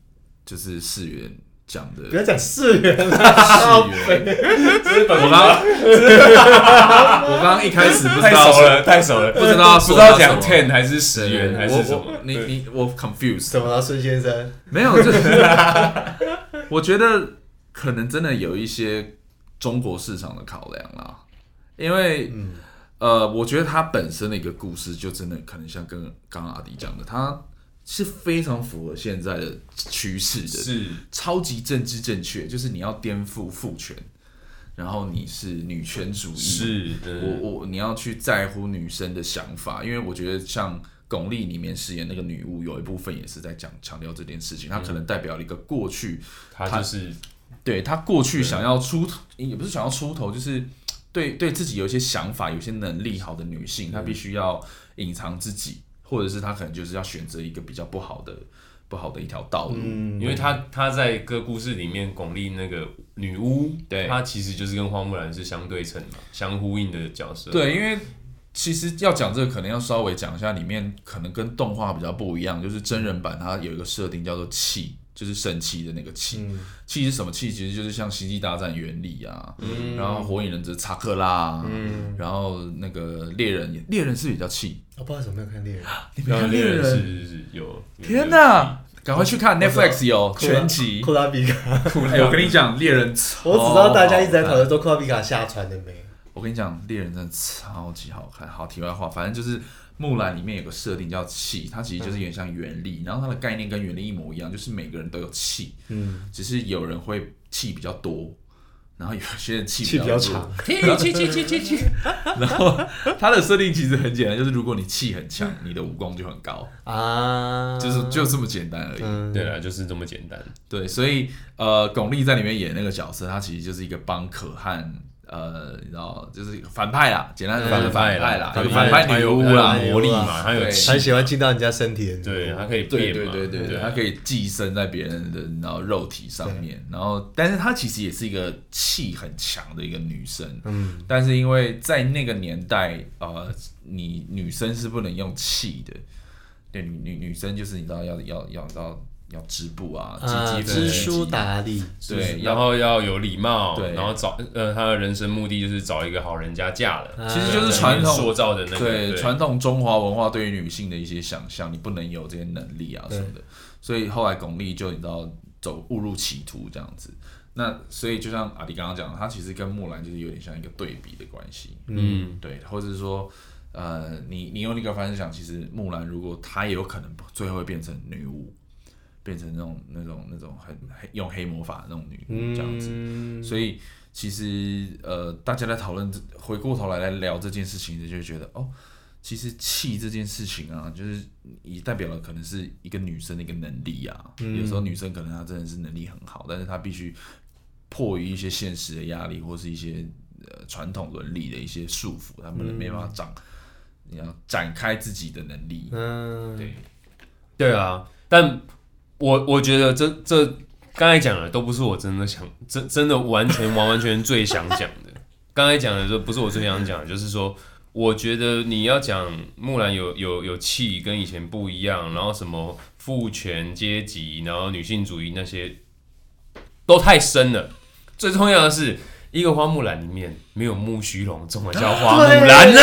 就是市原。讲的不要讲四元，四元。我刚，我刚刚一开始不知道太熟了，太熟了，不知道不知道讲 ten 还是十元还是什么？你你我 confused。怎么了，孙先生？没有，就是 (laughs) 我觉得可能真的有一些中国市场的考量啦，因为呃，我觉得它本身的一个故事就真的可能像跟刚刚阿迪讲的，他。是非常符合现在的趋势的，是。超级政治正确，就是你要颠覆父权，然后你是女权主义，是我我你要去在乎女生的想法，因为我觉得像巩俐里面饰演那个女巫，有一部分也是在讲强调这件事情，她可能代表了一个过去，她就是对她过去想要出头，也不是想要出头，就是对对自己有一些想法、有些能力好的女性，她必须要隐藏自己。或者是他可能就是要选择一个比较不好的、不好的一条道路，嗯、因为他他在个故事里面，巩俐那个女巫，对，她其实就是跟花木兰是相对称嘛，相呼应的角色。对，因为其实要讲这个，可能要稍微讲一下里面可能跟动画比较不一样，就是真人版它有一个设定叫做气。就是神奇的那个气，气、嗯、是什么气？其实就是像星际大战原理啊，嗯、然后火影忍者查克拉，嗯、然后那个猎人，猎人是比较气。我、哦、不知道怎么没有看猎人，(laughs) 你没看猎人？是是是有。天哪，赶快去看 Netflix 有全集。库拉比卡，(laughs) 哎，我跟你讲，猎人，我只知道大家一直在讨论说库拉比卡下船了没。我跟你讲，猎人真的超级好看。好，题外话，反正就是。木兰里面有个设定叫气，它其实就是有点像原力，嗯、然后它的概念跟原力一模一样，就是每个人都有气，嗯，只是有人会气比较多，然后有些人气比，比较长，气气气气气。气，(laughs) 然后它的设定其实很简单，就是如果你气很强，你的武功就很高。啊，就是就这么简单而已。嗯、对了，就是这么简单。对，所以呃，巩俐在里面演那个角色，她其实就是一个帮可汗。呃，你知道，就是反派啦，简单的反派啦，有反派女巫啦，魔力嘛，他有很喜欢进到人家身体的，对，他可以变嘛，对对对，他可以寄生在别人的然后肉体上面，然后，但是她其实也是一个气很强的一个女生，嗯，但是因为在那个年代，呃，你女生是不能用气的，对，女女女生就是你知道要要要到。要织布啊，知书达理，对，然后要有礼貌，对，然后找呃，他的人生目的就是找一个好人家嫁了，其实就是传统塑造的那个，对，传统中华文化对于女性的一些想象，你不能有这些能力啊什么的，所以后来巩俐就你知道走误入歧途这样子，那所以就像阿迪刚刚讲的，他其实跟木兰就是有点像一个对比的关系，嗯，对，或者是说，呃，你你用那个方式想，其实木兰如果她也有可能最后会变成女巫。变成那种那种那种很黑用黑魔法的那种女巫这样子，嗯、所以其实呃，大家在讨论，回过头来来聊这件事情，就觉得哦，其实气这件事情啊，就是也代表了可能是一个女生的一个能力啊。嗯、有时候女生可能她真的是能力很好，但是她必须迫于一些现实的压力，或是一些呃传统伦理的一些束缚，她们没办法长，嗯、你要展开自己的能力。嗯，对，对啊，但。我我觉得这这刚才讲的都不是我真的想真真的完全 (laughs) 完完全全最想讲的。刚才讲的都不是我最想讲的，就是说，我觉得你要讲木兰有有有气跟以前不一样，然后什么父权阶级，然后女性主义那些都太深了。最重要的是。一个花木兰里面没有木须龙，怎么叫花木兰呢？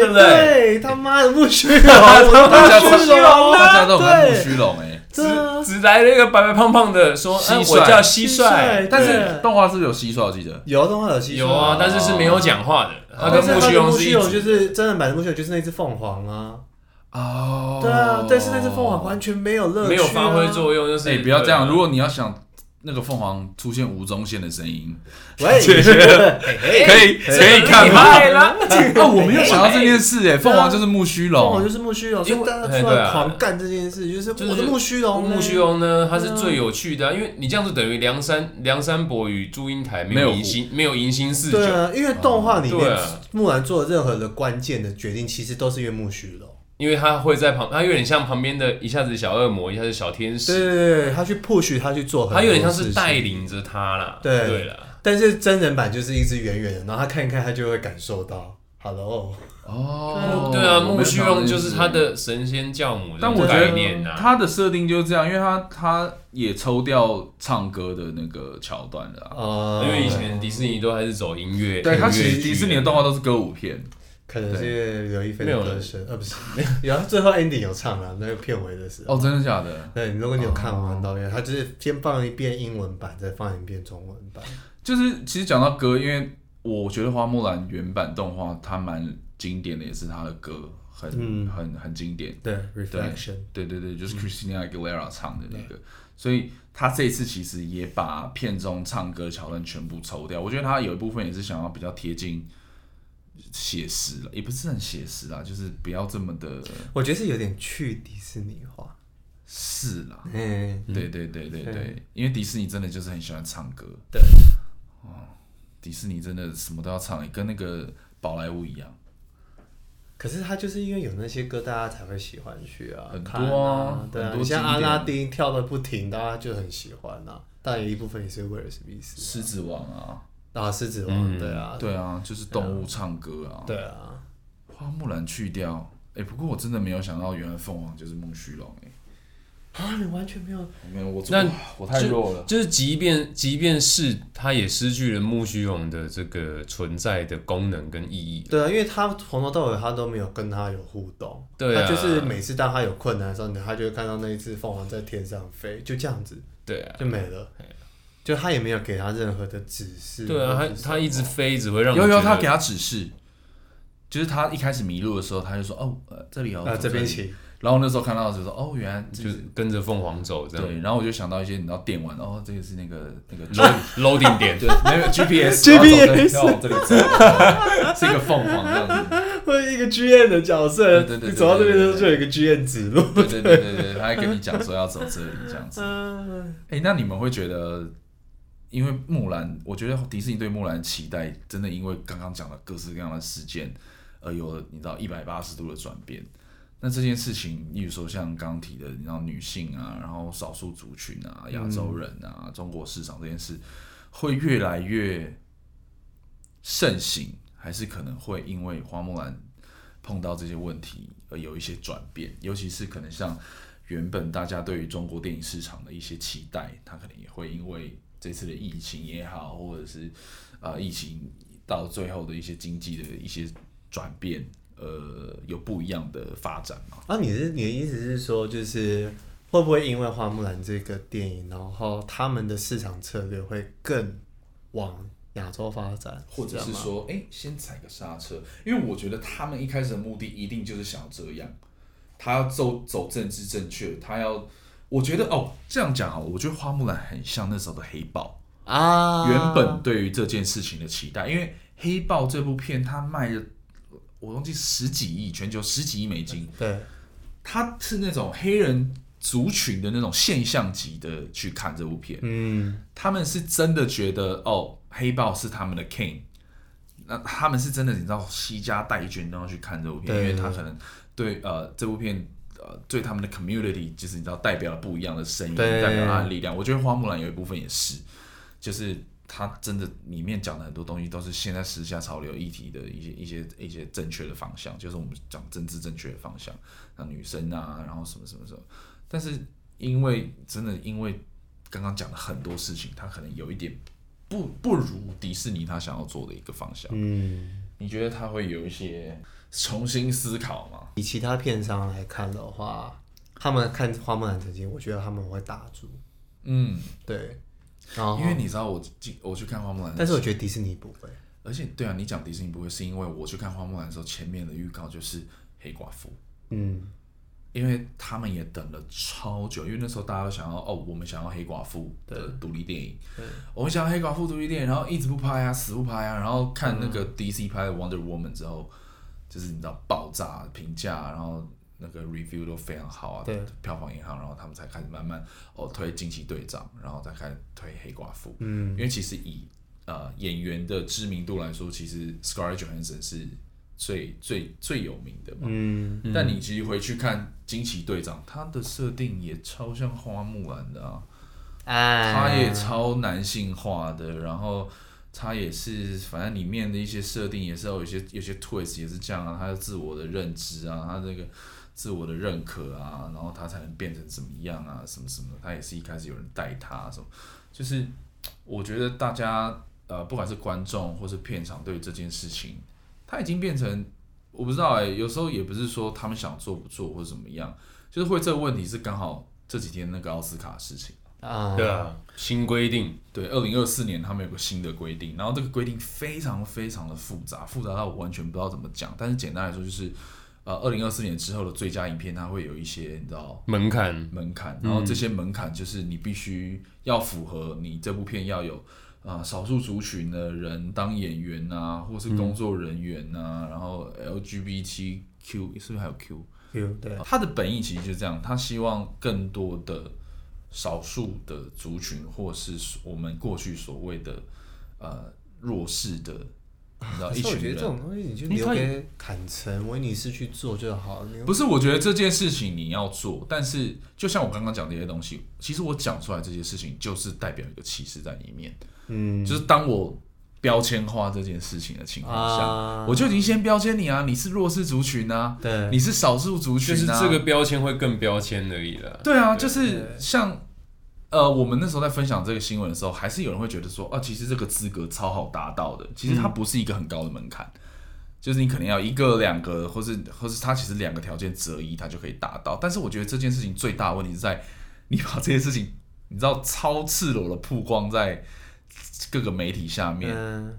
对不对？他妈的木须龙，大家大家都很木须龙哎，只只来了一个白白胖胖的说，哎，我叫蟋蟀。但是动画是不是有蟋蟀？我记得有动画有蟋蟀，有啊，但是是没有讲话的。他跟木须龙是一组，就是真的版的木须龙，就是那只凤凰啊。哦，对啊，但是那只凤凰完全没有乐趣，没有发挥作用，就是不要这样。如果你要想。那个凤凰出现吴宗宪的声音，喂，(laughs) 可以可以看吗？啊，我没有想到这件事哎，凤凰就是木须龙，凤凰就是木须龙，因为大家出来狂干这件事，就是我的木须龙。木须龙呢，它是最有趣的，因为你这样子等于梁山梁山伯与祝英台没有迎新没有迎新四九，对啊，因为动画里面木兰做任何的关键的决定，其实都是因为木须龙。因为他会在旁，他有点像旁边的一下子小恶魔，一下子小天使。对对对，他去 push 他去做，他有点像是带领着他啦。对对了，但是真人版就是一只远远的，然后他看一看，他就会感受到。Hello，哦，对啊，木须龙就是他的神仙教母。但我觉得他的设定就是这样，因为他他也抽掉唱歌的那个桥段了啊。因为以前迪士尼都还是走音乐，对他其实迪士尼的动画都是歌舞片。可能是因为刘亦菲的歌声，呃，不是，(laughs) 有最后 ending 有唱了那个片尾的时候。哦，真的假的？对，如果你有看完导演，他就是先放一遍英文版，再放一遍中文版。就是其实讲到歌，因为我觉得花木兰原版动画它蛮经典的，也是它的歌很很很经典。对，Reflection。对对对，就是 Christina Aguilera 唱的那个，所以他这一次其实也把片中唱歌桥段全部抽掉。我觉得他有一部分也是想要比较贴近。写实了，也不是很写实啦，就是不要这么的。我觉得是有点去迪士尼化。是啦，嗯，对对对对对，嗯、因为迪士尼真的就是很喜欢唱歌。对，哦，迪士尼真的什么都要唱，跟那个宝莱坞一样。可是他就是因为有那些歌，大家才会喜欢去啊。很多啊，对啊，你像阿拉丁跳的不停，大家就很喜欢啊。当然有一部分也是威尔史密斯，狮子王啊。啊，狮子王，对啊，对啊，就是动物唱歌啊，对啊，花木兰去掉，哎，不过我真的没有想到，原来凤凰就是木须龙，哎，啊，你完全没有，没有，我那我太弱了，就是即便即便是他也失去了木须龙的这个存在的功能跟意义，对啊，因为他从头到尾他都没有跟他有互动，对啊，他就是每次当他有困难的时候，他就会看到那一只凤凰在天上飞，就这样子，对啊，就没了。就他也没有给他任何的指示。对啊，他他一直飞，只会让有有他给他指示，就是他一开始迷路的时候，他就说哦，这里哦，这边请。然后那时候看到的时候说哦，原来就是跟着凤凰走这样。对，然后我就想到一些你知道电玩，哦，这个是那个那个 (laughs) loading 点，对，没有 GPS，GPS 要往这里走，(laughs) 是一个凤凰这样子，或者一个 GM 的角色，对对对，走到这边的时候就有一个 GM 指路，对对对对对，他还跟你讲说要走这里这样子。(laughs) 哎，那你们会觉得？因为木兰，我觉得迪士尼对木兰期待真的因为刚刚讲的各式各样的事件，而有了你知道一百八十度的转变。那这件事情，例如说像刚刚提的，你知道女性啊，然后少数族群啊，亚洲人啊，嗯、中国市场这件事，会越来越盛行，还是可能会因为花木兰碰到这些问题而有一些转变？尤其是可能像原本大家对于中国电影市场的一些期待，它可能也会因为。这次的疫情也好，或者是啊、呃，疫情到最后的一些经济的一些转变，呃，有不一样的发展吗？啊，你是你的意思是说，就是会不会因为花木兰这个电影，然后他们的市场策略会更往亚洲发展，或者是说，哎，先踩个刹车？因为我觉得他们一开始的目的一定就是想要这样，他要走走政治正确，他要。我觉得哦，这样讲啊，我觉得花木兰很像那时候的黑豹啊。原本对于这件事情的期待，因为黑豹这部片它卖了，我忘记十几亿，全球十几亿美金。对，它是那种黑人族群的那种现象级的去看这部片。嗯，他们是真的觉得哦，黑豹是他们的 king。那他们是真的，你知道，西家带眷都要去看这部片，因为他可能对呃这部片。呃，对他们的 community，就是你知道，代表了不一样的声音，代表他的力量。我觉得花木兰有一部分也是，就是他真的里面讲的很多东西都是现在时下潮流议题的一些一些一些正确的方向，就是我们讲政治正确的方向，像女生啊，然后什么什么什么。但是因为真的因为刚刚讲的很多事情，他可能有一点不不如迪士尼他想要做的一个方向。嗯，你觉得他会有一些？重新思考嘛。以其他片商来看的话，他们看花木兰曾经，我觉得他们会打住。嗯，对。然后，因为你知道我进我去看花木兰，但是我觉得迪士尼不会。而且，对啊，你讲迪士尼不会，是因为我去看花木兰的时候，前面的预告就是黑寡妇。嗯。因为他们也等了超久，因为那时候大家都想要哦，我们想要黑寡妇的独立电影，我们想要黑寡妇独立电影，然后一直不拍啊，死不拍啊，然后看那个 DC 拍的 Wonder Woman 之后。就是你知道爆炸评价，然后那个 review 都非常好啊，对，票房也好，然后他们才开始慢慢哦推惊奇队长，然后再开始推黑寡妇。嗯，因为其实以呃演员的知名度来说，其实 Scarlett Johansson 是最最最有名的嘛。嗯，但你其实回去看惊奇队长，他的设定也超像花木兰的啊，啊，他也超男性化的，然后。他也是，反正里面的一些设定也是有一些有些 twist 也是这样啊，他的自我的认知啊，他这个自我的认可啊，然后他才能变成怎么样啊，什么什么，他也是一开始有人带他什么，就是我觉得大家呃，不管是观众或是片场对这件事情，他已经变成我不知道哎、有时候也不是说他们想做不做或者怎么样，就是会这个问题是刚好这几天那个奥斯卡事情。啊，对啊，新规定，对，二零二四年他们有个新的规定，然后这个规定非常非常的复杂，复杂到我完全不知道怎么讲。但是简单来说，就是呃，二零二四年之后的最佳影片，它会有一些你知道门槛，门槛，然后这些门槛就是你必须要符合，你这部片要有啊、呃、少数族群的人当演员啊，或是工作人员啊，嗯、然后 LGBTQ 是不是还有 Q Q？对，他的本意其实就是这样，他希望更多的。少数的族群，或是我们过去所谓的呃弱势的，你知道一群人。我觉得这种东西你就留给坎城、威尼斯去做就好了。不是，我觉得这件事情你要做，但是就像我刚刚讲这些东西，其实我讲出来这些事情，就是代表一个歧视在里面。嗯，就是当我。标签化这件事情的情况下，啊、我就已经先标签你啊，你是弱势族群啊，对，你是少数族群啊，就是这个标签会更标签而已了。对啊，对就是像呃，我们那时候在分享这个新闻的时候，还是有人会觉得说啊，其实这个资格超好达到的，其实它不是一个很高的门槛，嗯、就是你可能要一个、两个，或是或是它其实两个条件择一，它就可以达到。但是我觉得这件事情最大的问题是在你把这些事情，你知道超赤裸的曝光在。各个媒体下面，嗯、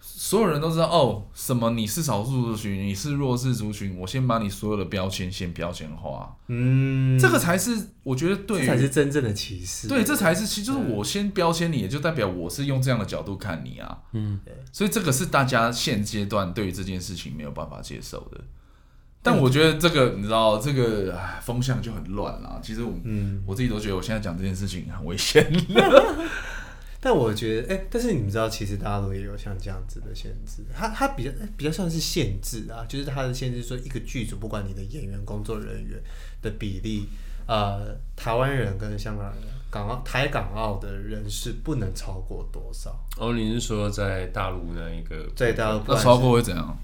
所有人都知道哦，什么你是少数族群，你是弱势族群，我先把你所有的标签先标签化，嗯，这个才是我觉得对，这才是真正的歧视，对，这才是其实就是我先标签你，也就代表我是用这样的角度看你啊，嗯，所以这个是大家现阶段对于这件事情没有办法接受的，但我觉得这个你知道这个风向就很乱啦，其实我，嗯，我自己都觉得我现在讲这件事情很危险。(laughs) 但我觉得，哎、欸，但是你们知道，其实大陆也有像这样子的限制，它它比较比较像是限制啊，就是它的限制说，一个剧组不管你的演员、工作人员的比例，呃，台湾人跟香港人、港澳、台港澳的人是不能超过多少？哦，你是说在大陆那一个？在大陆，那超过会怎样？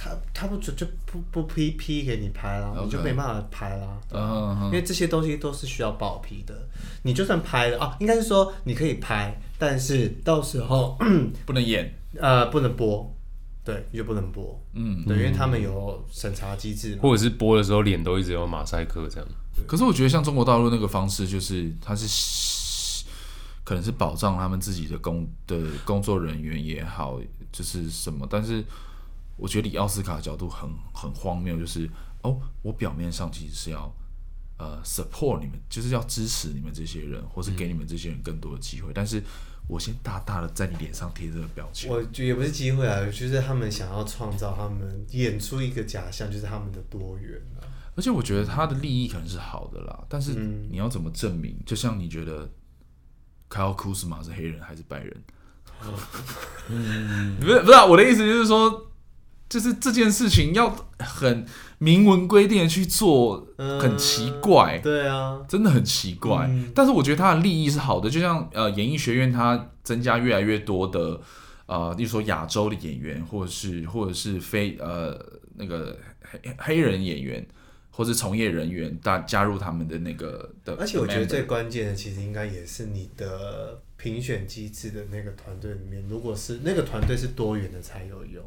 他他不准就不不批批给你拍啦，Okay. 你就没办法拍了。Uh huh. 因为这些东西都是需要报批的。你就算拍了啊，应该是说你可以拍，但是到时候 (clears throat) 不能演，呃，不能播，对，你就不能播。嗯，对，因为他们有审查机制，或者是播的时候脸都一直有马赛克这样。可是我觉得像中国大陆那个方式，就是他是可能是保障他们自己的工的工作人员也好，就是什么，但是。我觉得以奥斯卡的角度很很荒谬，就是哦，我表面上其实是要呃 support 你们，就是要支持你们这些人，或是给你们这些人更多的机会，嗯、但是我先大大的在你脸上贴这个标签。我觉得也不是机会啊，就是他们想要创造他们演出一个假象，就是他们的多元啊。而且我觉得他的利益可能是好的啦，但是你要怎么证明？嗯、就像你觉得凯尔库斯马是黑人还是白人？嗯，(laughs) 不是不是啊，我的意思就是说。就是这件事情要很明文规定的去做，很奇怪。嗯、对啊，真的很奇怪。嗯、但是我觉得它的利益是好的，就像呃，演艺学院它增加越来越多的呃，例如说亚洲的演员，或者是或者是非呃那个黑黑人演员，或是从业人员，大加入他们的那个的。而且我觉得最关键的，其实应该也是你的评选机制的那个团队里面，如果是那个团队是多元的，才有用。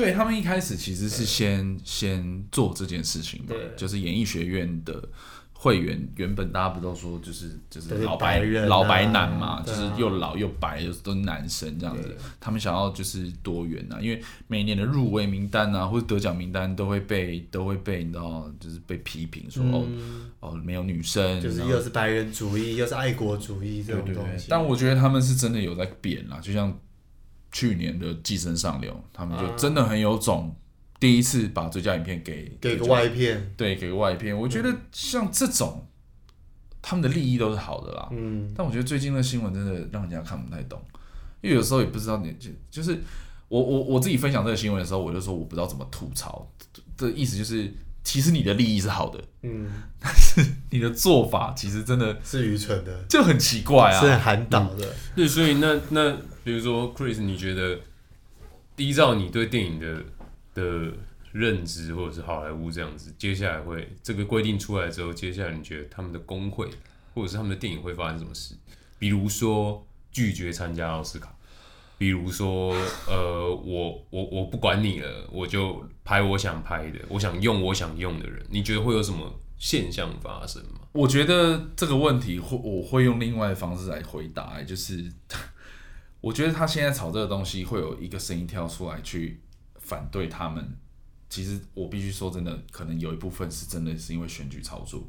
对，他们一开始其实是先先做这件事情嘛，就是演艺学院的会员原本大家不都说就是就是老白白人、啊、老白男嘛，啊、就是又老又白，又都是男生这样子。他们想要就是多元啊，因为每年的入围名单啊或者得奖名单都会被都会被你知道，就是被批评说、嗯、哦哦没有女生，就是又是白人主义又是爱国主义这种东西。但我觉得他们是真的有在变啦，就像。去年的《寄生上流》，他们就真的很有种，第一次把最佳影片给给个外片，对，给个外片。我觉得像这种，他们的利益都是好的啦。嗯，但我觉得最近的新闻真的让人家看不太懂，因为有时候也不知道你就就是我我我自己分享这个新闻的时候，我就说我不知道怎么吐槽的意思就是，其实你的利益是好的，嗯，但是你的做法其实真的是愚蠢的，就很奇怪啊，是很寒导的。对，所以那那。比如说，Chris，你觉得依照你对电影的的认知，或者是好莱坞这样子，接下来会这个规定出来之后，接下来你觉得他们的工会或者是他们的电影会发生什么事？比如说拒绝参加奥斯卡，比如说呃，我我我不管你了，我就拍我想拍的，我想用我想用的人，你觉得会有什么现象发生吗？我觉得这个问题会我会用另外的方式来回答，就是。我觉得他现在炒这个东西，会有一个声音跳出来去反对他们。其实我必须说，真的，可能有一部分是真的是因为选举操作，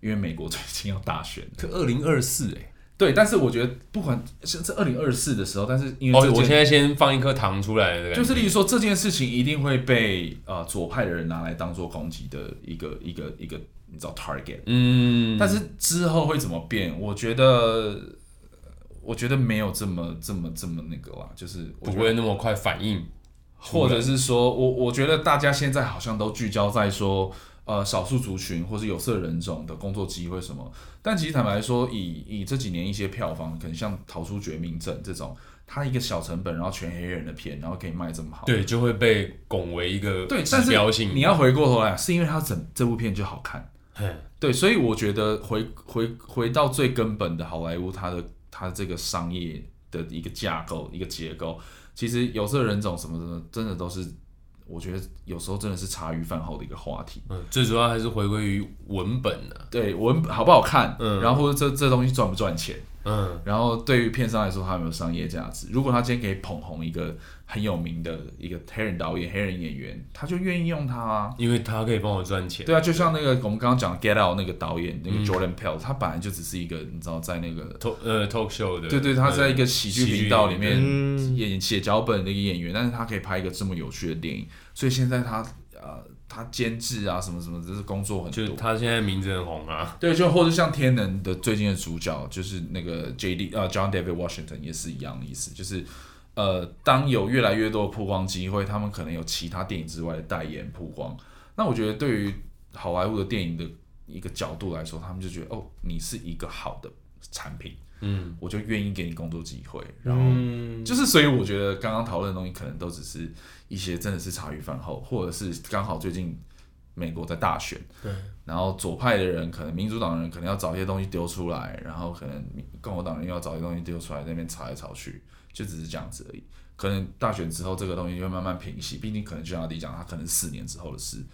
因为美国最近要大选，可二零二四哎，对。但是我觉得，不管是在二零二四的时候，但是因为哦，我现在先放一颗糖出来，就是例如说这件事情一定会被呃左派的人拿来当做攻击的一个一个一个，你知道 target，嗯。但是之后会怎么变？我觉得。我觉得没有这么这么这么那个啦，就是不会那么快反应，或者是说我我觉得大家现在好像都聚焦在说，呃，少数族群或是有色人种的工作机会什么，但其实坦白说，以以这几年一些票房，可能像《逃出绝命镇》这种，它一个小成本，然后全黑人的片，然后可以卖这么好，对，就会被拱为一个对指标性。你要回过头来，是因为它整这部片就好看，嘿对，所以我觉得回回回到最根本的好莱坞，它的。它这个商业的一个架构、一个结构，其实有色人种什么什么，真的都是，我觉得有时候真的是茶余饭后的一个话题。嗯，最主要还是回归于文本的，对，文好不好看，嗯，然后这这东西赚不赚钱。嗯，然后对于片商来说，他有没有商业价值？如果他今天可以捧红一个很有名的一个黑人导演、黑人演员，他就愿意用他啊，因为他可以帮我赚钱。对啊，就像那个我们刚刚讲《Get Out》那个导演，那个 Jordan Peele，他本来就只是一个你知道在那个 talk 呃 talk show 的，对对，他在一个喜剧频道里面演写脚本的一个演员，但是他可以拍一个这么有趣的电影，所以现在他呃他监制啊什么什么，就是工作很多。就他现在名字很红啊。对，就或者像天能的最近的主角，就是那个 J.D. 啊、uh, John David Washington 也是一样的意思，就是呃，当有越来越多的曝光机会，他们可能有其他电影之外的代言曝光。那我觉得对于好莱坞的电影的一个角度来说，他们就觉得哦，你是一个好的产品。嗯，我就愿意给你工作机会，然后就是，所以我觉得刚刚讨论的东西可能都只是一些真的是茶余饭后，或者是刚好最近美国在大选，对，然后左派的人可能民主党人可能要找一些东西丢出来，然后可能共和党人又要找一些东西丢出来，在那边吵来吵去，就只是这样子而已。可能大选之后这个东西就会慢慢平息，毕竟可能就像阿迪讲，他可能四年之后的事，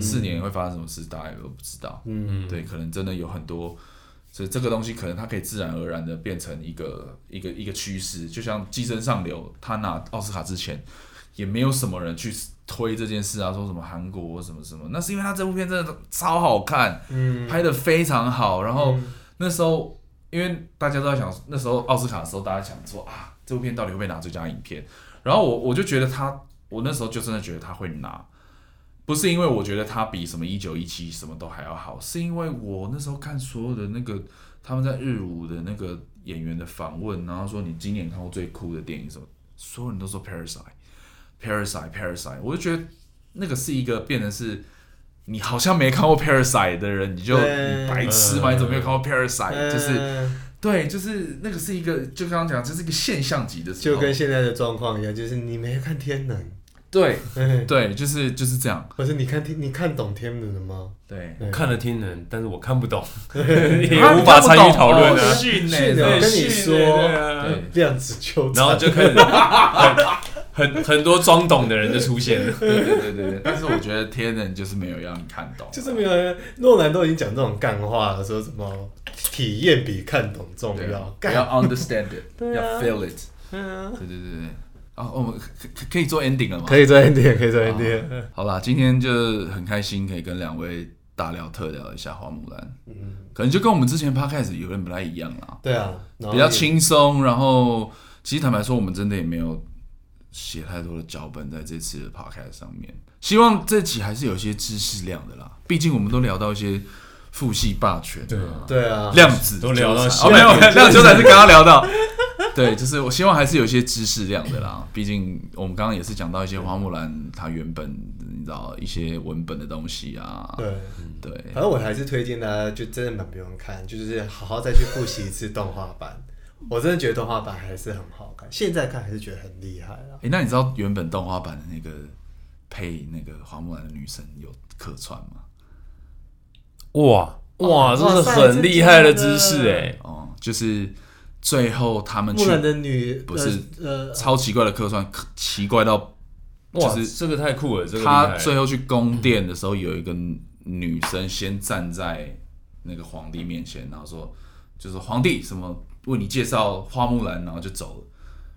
四年会发生什么事，大家也都不知道。嗯，对，可能真的有很多。所以这个东西可能它可以自然而然的变成一个一个一个趋势，就像《寄生上流》，他拿奥斯卡之前也没有什么人去推这件事啊，说什么韩国什么什么，那是因为他这部片真的超好看，嗯，拍的非常好。然后那时候，因为大家都在想，那时候奥斯卡的时候，大家想说啊，这部片到底会不会拿最佳影片？然后我我就觉得他，我那时候就真的觉得他会拿。不是因为我觉得它比什么一九一七什么都还要好，是因为我那时候看所有的那个他们在日舞的那个演员的访问，然后说你今年看过最酷的电影什么，所有人都说 Parasite，Parasite，Parasite，我就觉得那个是一个变成是你好像没看过 Parasite 的人，你就你白痴吗？你怎么没有看过 Parasite？就是对，就是那个是一个，就刚刚讲，这是一个现象级的，就跟现在的状况一样，就是你没看天能。对，(laughs) 对，就是就是这样。可是你看天，你看懂天能了吗？对，我看了天能，但是我看不懂，(laughs) 也无法参与讨论啊。训练，我跟你说，对，量子纠缠，然后就开始 (laughs) 很很很多装懂的人就出现了。对对对对，但是我觉得天人就是没有让你看懂，就是没有。诺兰都已经讲这种干话了，说什么体验比看懂重要，要 understand it，要 feel it。对对对对。啊，我们可可以做 ending 了吗？可以做 ending，可以做 ending。好啦，今天就很开心，可以跟两位大聊特聊一下《花木兰》。嗯，可能就跟我们之前 podcast 有点不太一样啦。对啊，比较轻松。然后，其实坦白说，我们真的也没有写太多的脚本在这次的 podcast 上面。希望这集还是有些知识量的啦。毕竟我们都聊到一些父系霸权，对啊，对啊，量子都聊到，哦，没有，量子才是刚刚聊到。(laughs) 对，就是我希望还是有一些知识量的啦。毕竟我们刚刚也是讲到一些花木兰它原本你知道一些文本的东西啊。对对。反正我还是推荐大家就真的蛮不用看，就是好好再去复习一次动画版。我真的觉得动画版还是很好看，现在看还是觉得很厉害啊。哎，那你知道原本动画版的那个配那个花木兰的女生有客串吗？哇哇，这是很厉害的知识哎。哦，就是。最后他们去木兰的女不是呃超奇怪的客串，奇怪到就是这个太酷了。这个他最后去宫殿的时候，有一个女生先站在那个皇帝面前，然后说就是皇帝什么为你介绍花木兰，然后就走了。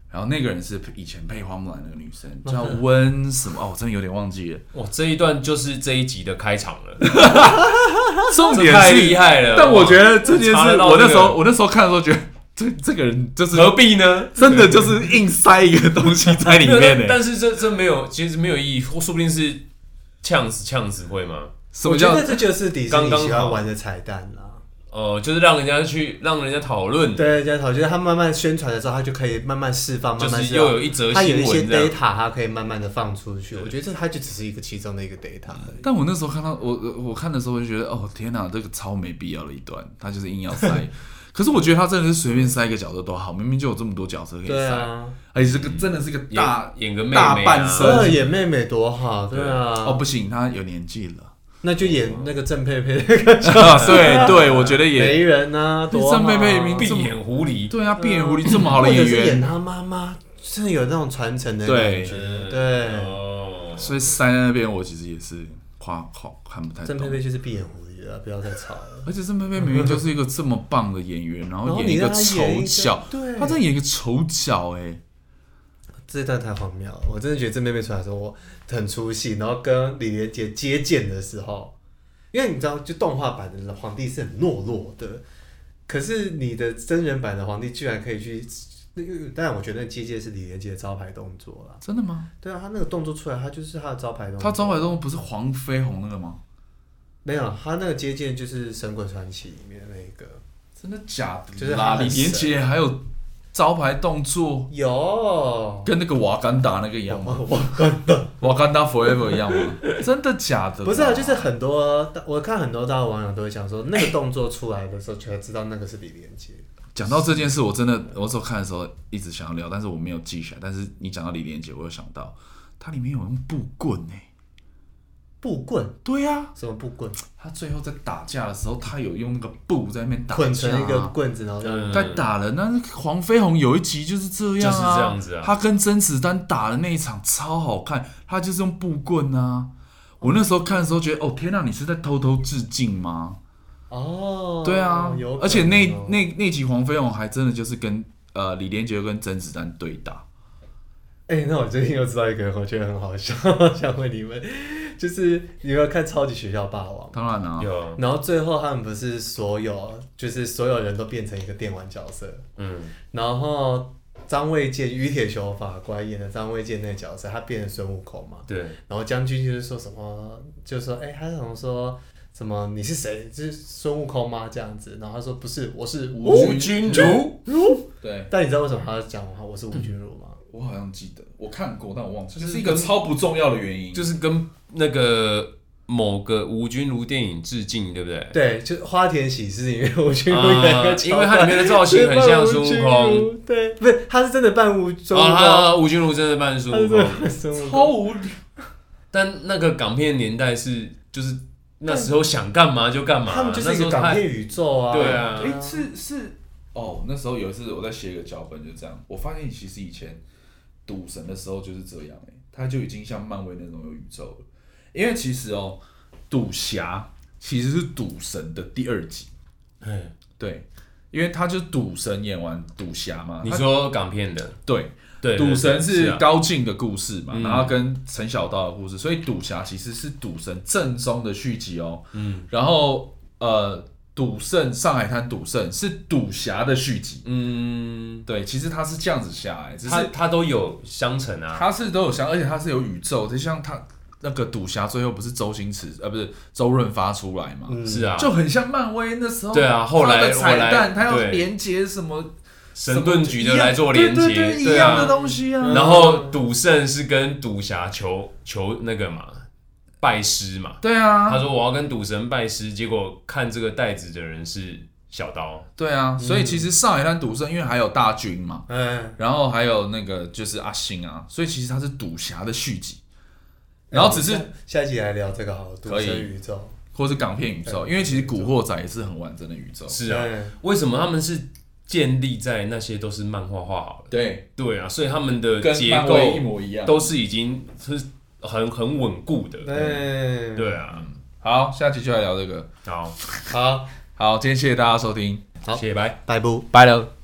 然后那个人是以前配花木兰那个女生，叫温什么哦，我真的有点忘记了。哇，这一段就是这一集的开场了，重点太厉害了。但我觉得这件事，我那时候我那时候看的时候觉得。这这个人就是何必呢？真的就是硬塞一个东西在里面呢。(laughs) 但是这这没有，其实没有意义，或说不定是呛死呛死会吗？我觉得这就是迪士尼喜欢玩的彩蛋啦。哦，就是让人家去，让人家讨论，对，人家讨论，就是他慢慢宣传的时候，他就可以慢慢释放，慢慢又有一则新闻，他有一些 data，他可以慢慢的放出去。我觉得这他就只是一个其中的一个 data。但我那时候看到我我看的时候，我就觉得哦天哪，这个超没必要的一段，他就是硬要塞。(laughs) 可是我觉得他真的是随便塞一个角色都好，明明就有这么多角色可以塞，啊、而且这个真的是个大演，演个妹妹、啊、大半生，演妹妹多好，对啊。哦，不行，他有年纪了，那就演那个郑佩佩那个角色。(laughs) 对对，我觉得也没人啊，郑佩佩明闭眼狐狸，对啊，闭眼狐狸这么好的演员，演他妈妈，真的有那种传承的感觉，对。对。哦，所以塞在那边，我其实也是夸夸看不太懂。郑佩佩就是闭眼狐狸。不要再吵了！而且这妹妹明明就是一个这么棒的演员，然后演一个丑角，对他在演一个丑角，哎，这段太荒谬了！我真的觉得这妹妹出来的时候我很出戏，然后跟李连杰接见的时候，因为你知道，就动画版的皇帝是很懦弱的，可是你的真人版的皇帝居然可以去那个，但我觉得接见是李连杰的招牌动作了。真的吗？对啊，他那个动作出来，他就是他的招牌动作。他招牌动作不是黄飞鸿那个吗？没有，他那个接剑就是《神鬼传奇》里面的那个。真的假的？就是李连杰还有招牌动作，有跟那个瓦干达那个一样吗？(laughs) 瓦干达，瓦干达 forever 一样吗？真的假的？不是啊，就是很多我看很多大陆网友都会讲说，那个动作出来的时候，才知道那个是李连杰。讲到这件事，我真的我那时候看的时候一直想要聊，但是我没有记起来。但是你讲到李连杰，我又想到它里面有用布棍呢。布棍？对呀、啊。什么布棍？他最后在打架的时候，他有用那个布在那边打架、啊，捆成一个棍子，然后在打人。那黄飞鸿有一集就是这样啊，就是这样子啊。他跟甄子丹打的那一场超好看，他就是用布棍啊。我那时候看的时候觉得，哦天哪，你是在偷偷致敬吗？哦，对啊，有，而且那那那集黄飞鸿还真的就是跟呃李连杰跟甄子丹对打。哎、欸，那我最近又知道一个人，我觉得很好笑，(laughs) 想问你们，就是你有没有看《超级学校霸王》？当然了，有。然后最后他们不是所有，就是所有人都变成一个电玩角色，嗯。然后张卫健、于铁雄法官演的张卫健那个角色，他变成孙悟空嘛？对。然后将军就是说什么，就说哎，他想说。什么？你是谁？是孙悟空吗？这样子，然后他说不是，我是吴君如。如 (laughs) 对，但你知道为什么他要讲我是吴君如吗？我好像记得，我看过，但我忘记。就是一个超不重要的原因，就是跟那个某个吴君如电影致敬，对不对？对，就花田喜事里面吴君如演的，因为它里面的造型很像孙悟空。对，不是，他是真的扮吴孙悟空。啊，吴君如真的扮孙悟空，超无聊。但那个港片年代是就是。那时候想干嘛就干嘛，他们就是一个港片宇宙啊。对啊，哎、欸，是是哦，那时候有一次我在写一个脚本，就这样，我发现其实以前赌神的时候就是这样，哎，他就已经像漫威那种有宇宙了。因为其实哦，赌侠其实是赌神的第二集，嗯，对，因为他就是赌神演完赌侠嘛。你说港片的，对。对，赌神是高进的故事嘛，然后跟陈小刀的故事，所以赌侠其实是赌神正宗的续集哦。嗯，然后呃，赌圣上海滩赌圣是赌侠的续集。嗯，对，其实它是这样子下来，只是它都有相乘啊，它是都有相，而且它是有宇宙，就像它那个赌侠最后不是周星驰呃不是周润发出来嘛？是啊，就很像漫威那时候。对啊，后来的彩蛋，它要连接什么？神盾局的来做连接，对啊，一样的东西啊。然后赌圣是跟赌侠求求那个嘛，拜师嘛。对啊，他说我要跟赌神拜师，结果看这个袋子的人是小刀。对啊，所以其实上海滩赌圣因为还有大军嘛，嗯，然后还有那个就是阿星啊，所以其实他是赌侠的续集。然后只是下一集来聊这个好，赌神宇宙，或是港片宇宙，因为其实古惑仔也是很完整的宇宙。是啊，为什么他们是？建立在那些都是漫画画好的，对对啊，所以他们的结构一模一样，都是已经是很很稳固的。对。对啊，好，下期就来聊这个。好，好，好，今天谢谢大家收听，好，谢谢，拜。拜不，拜了。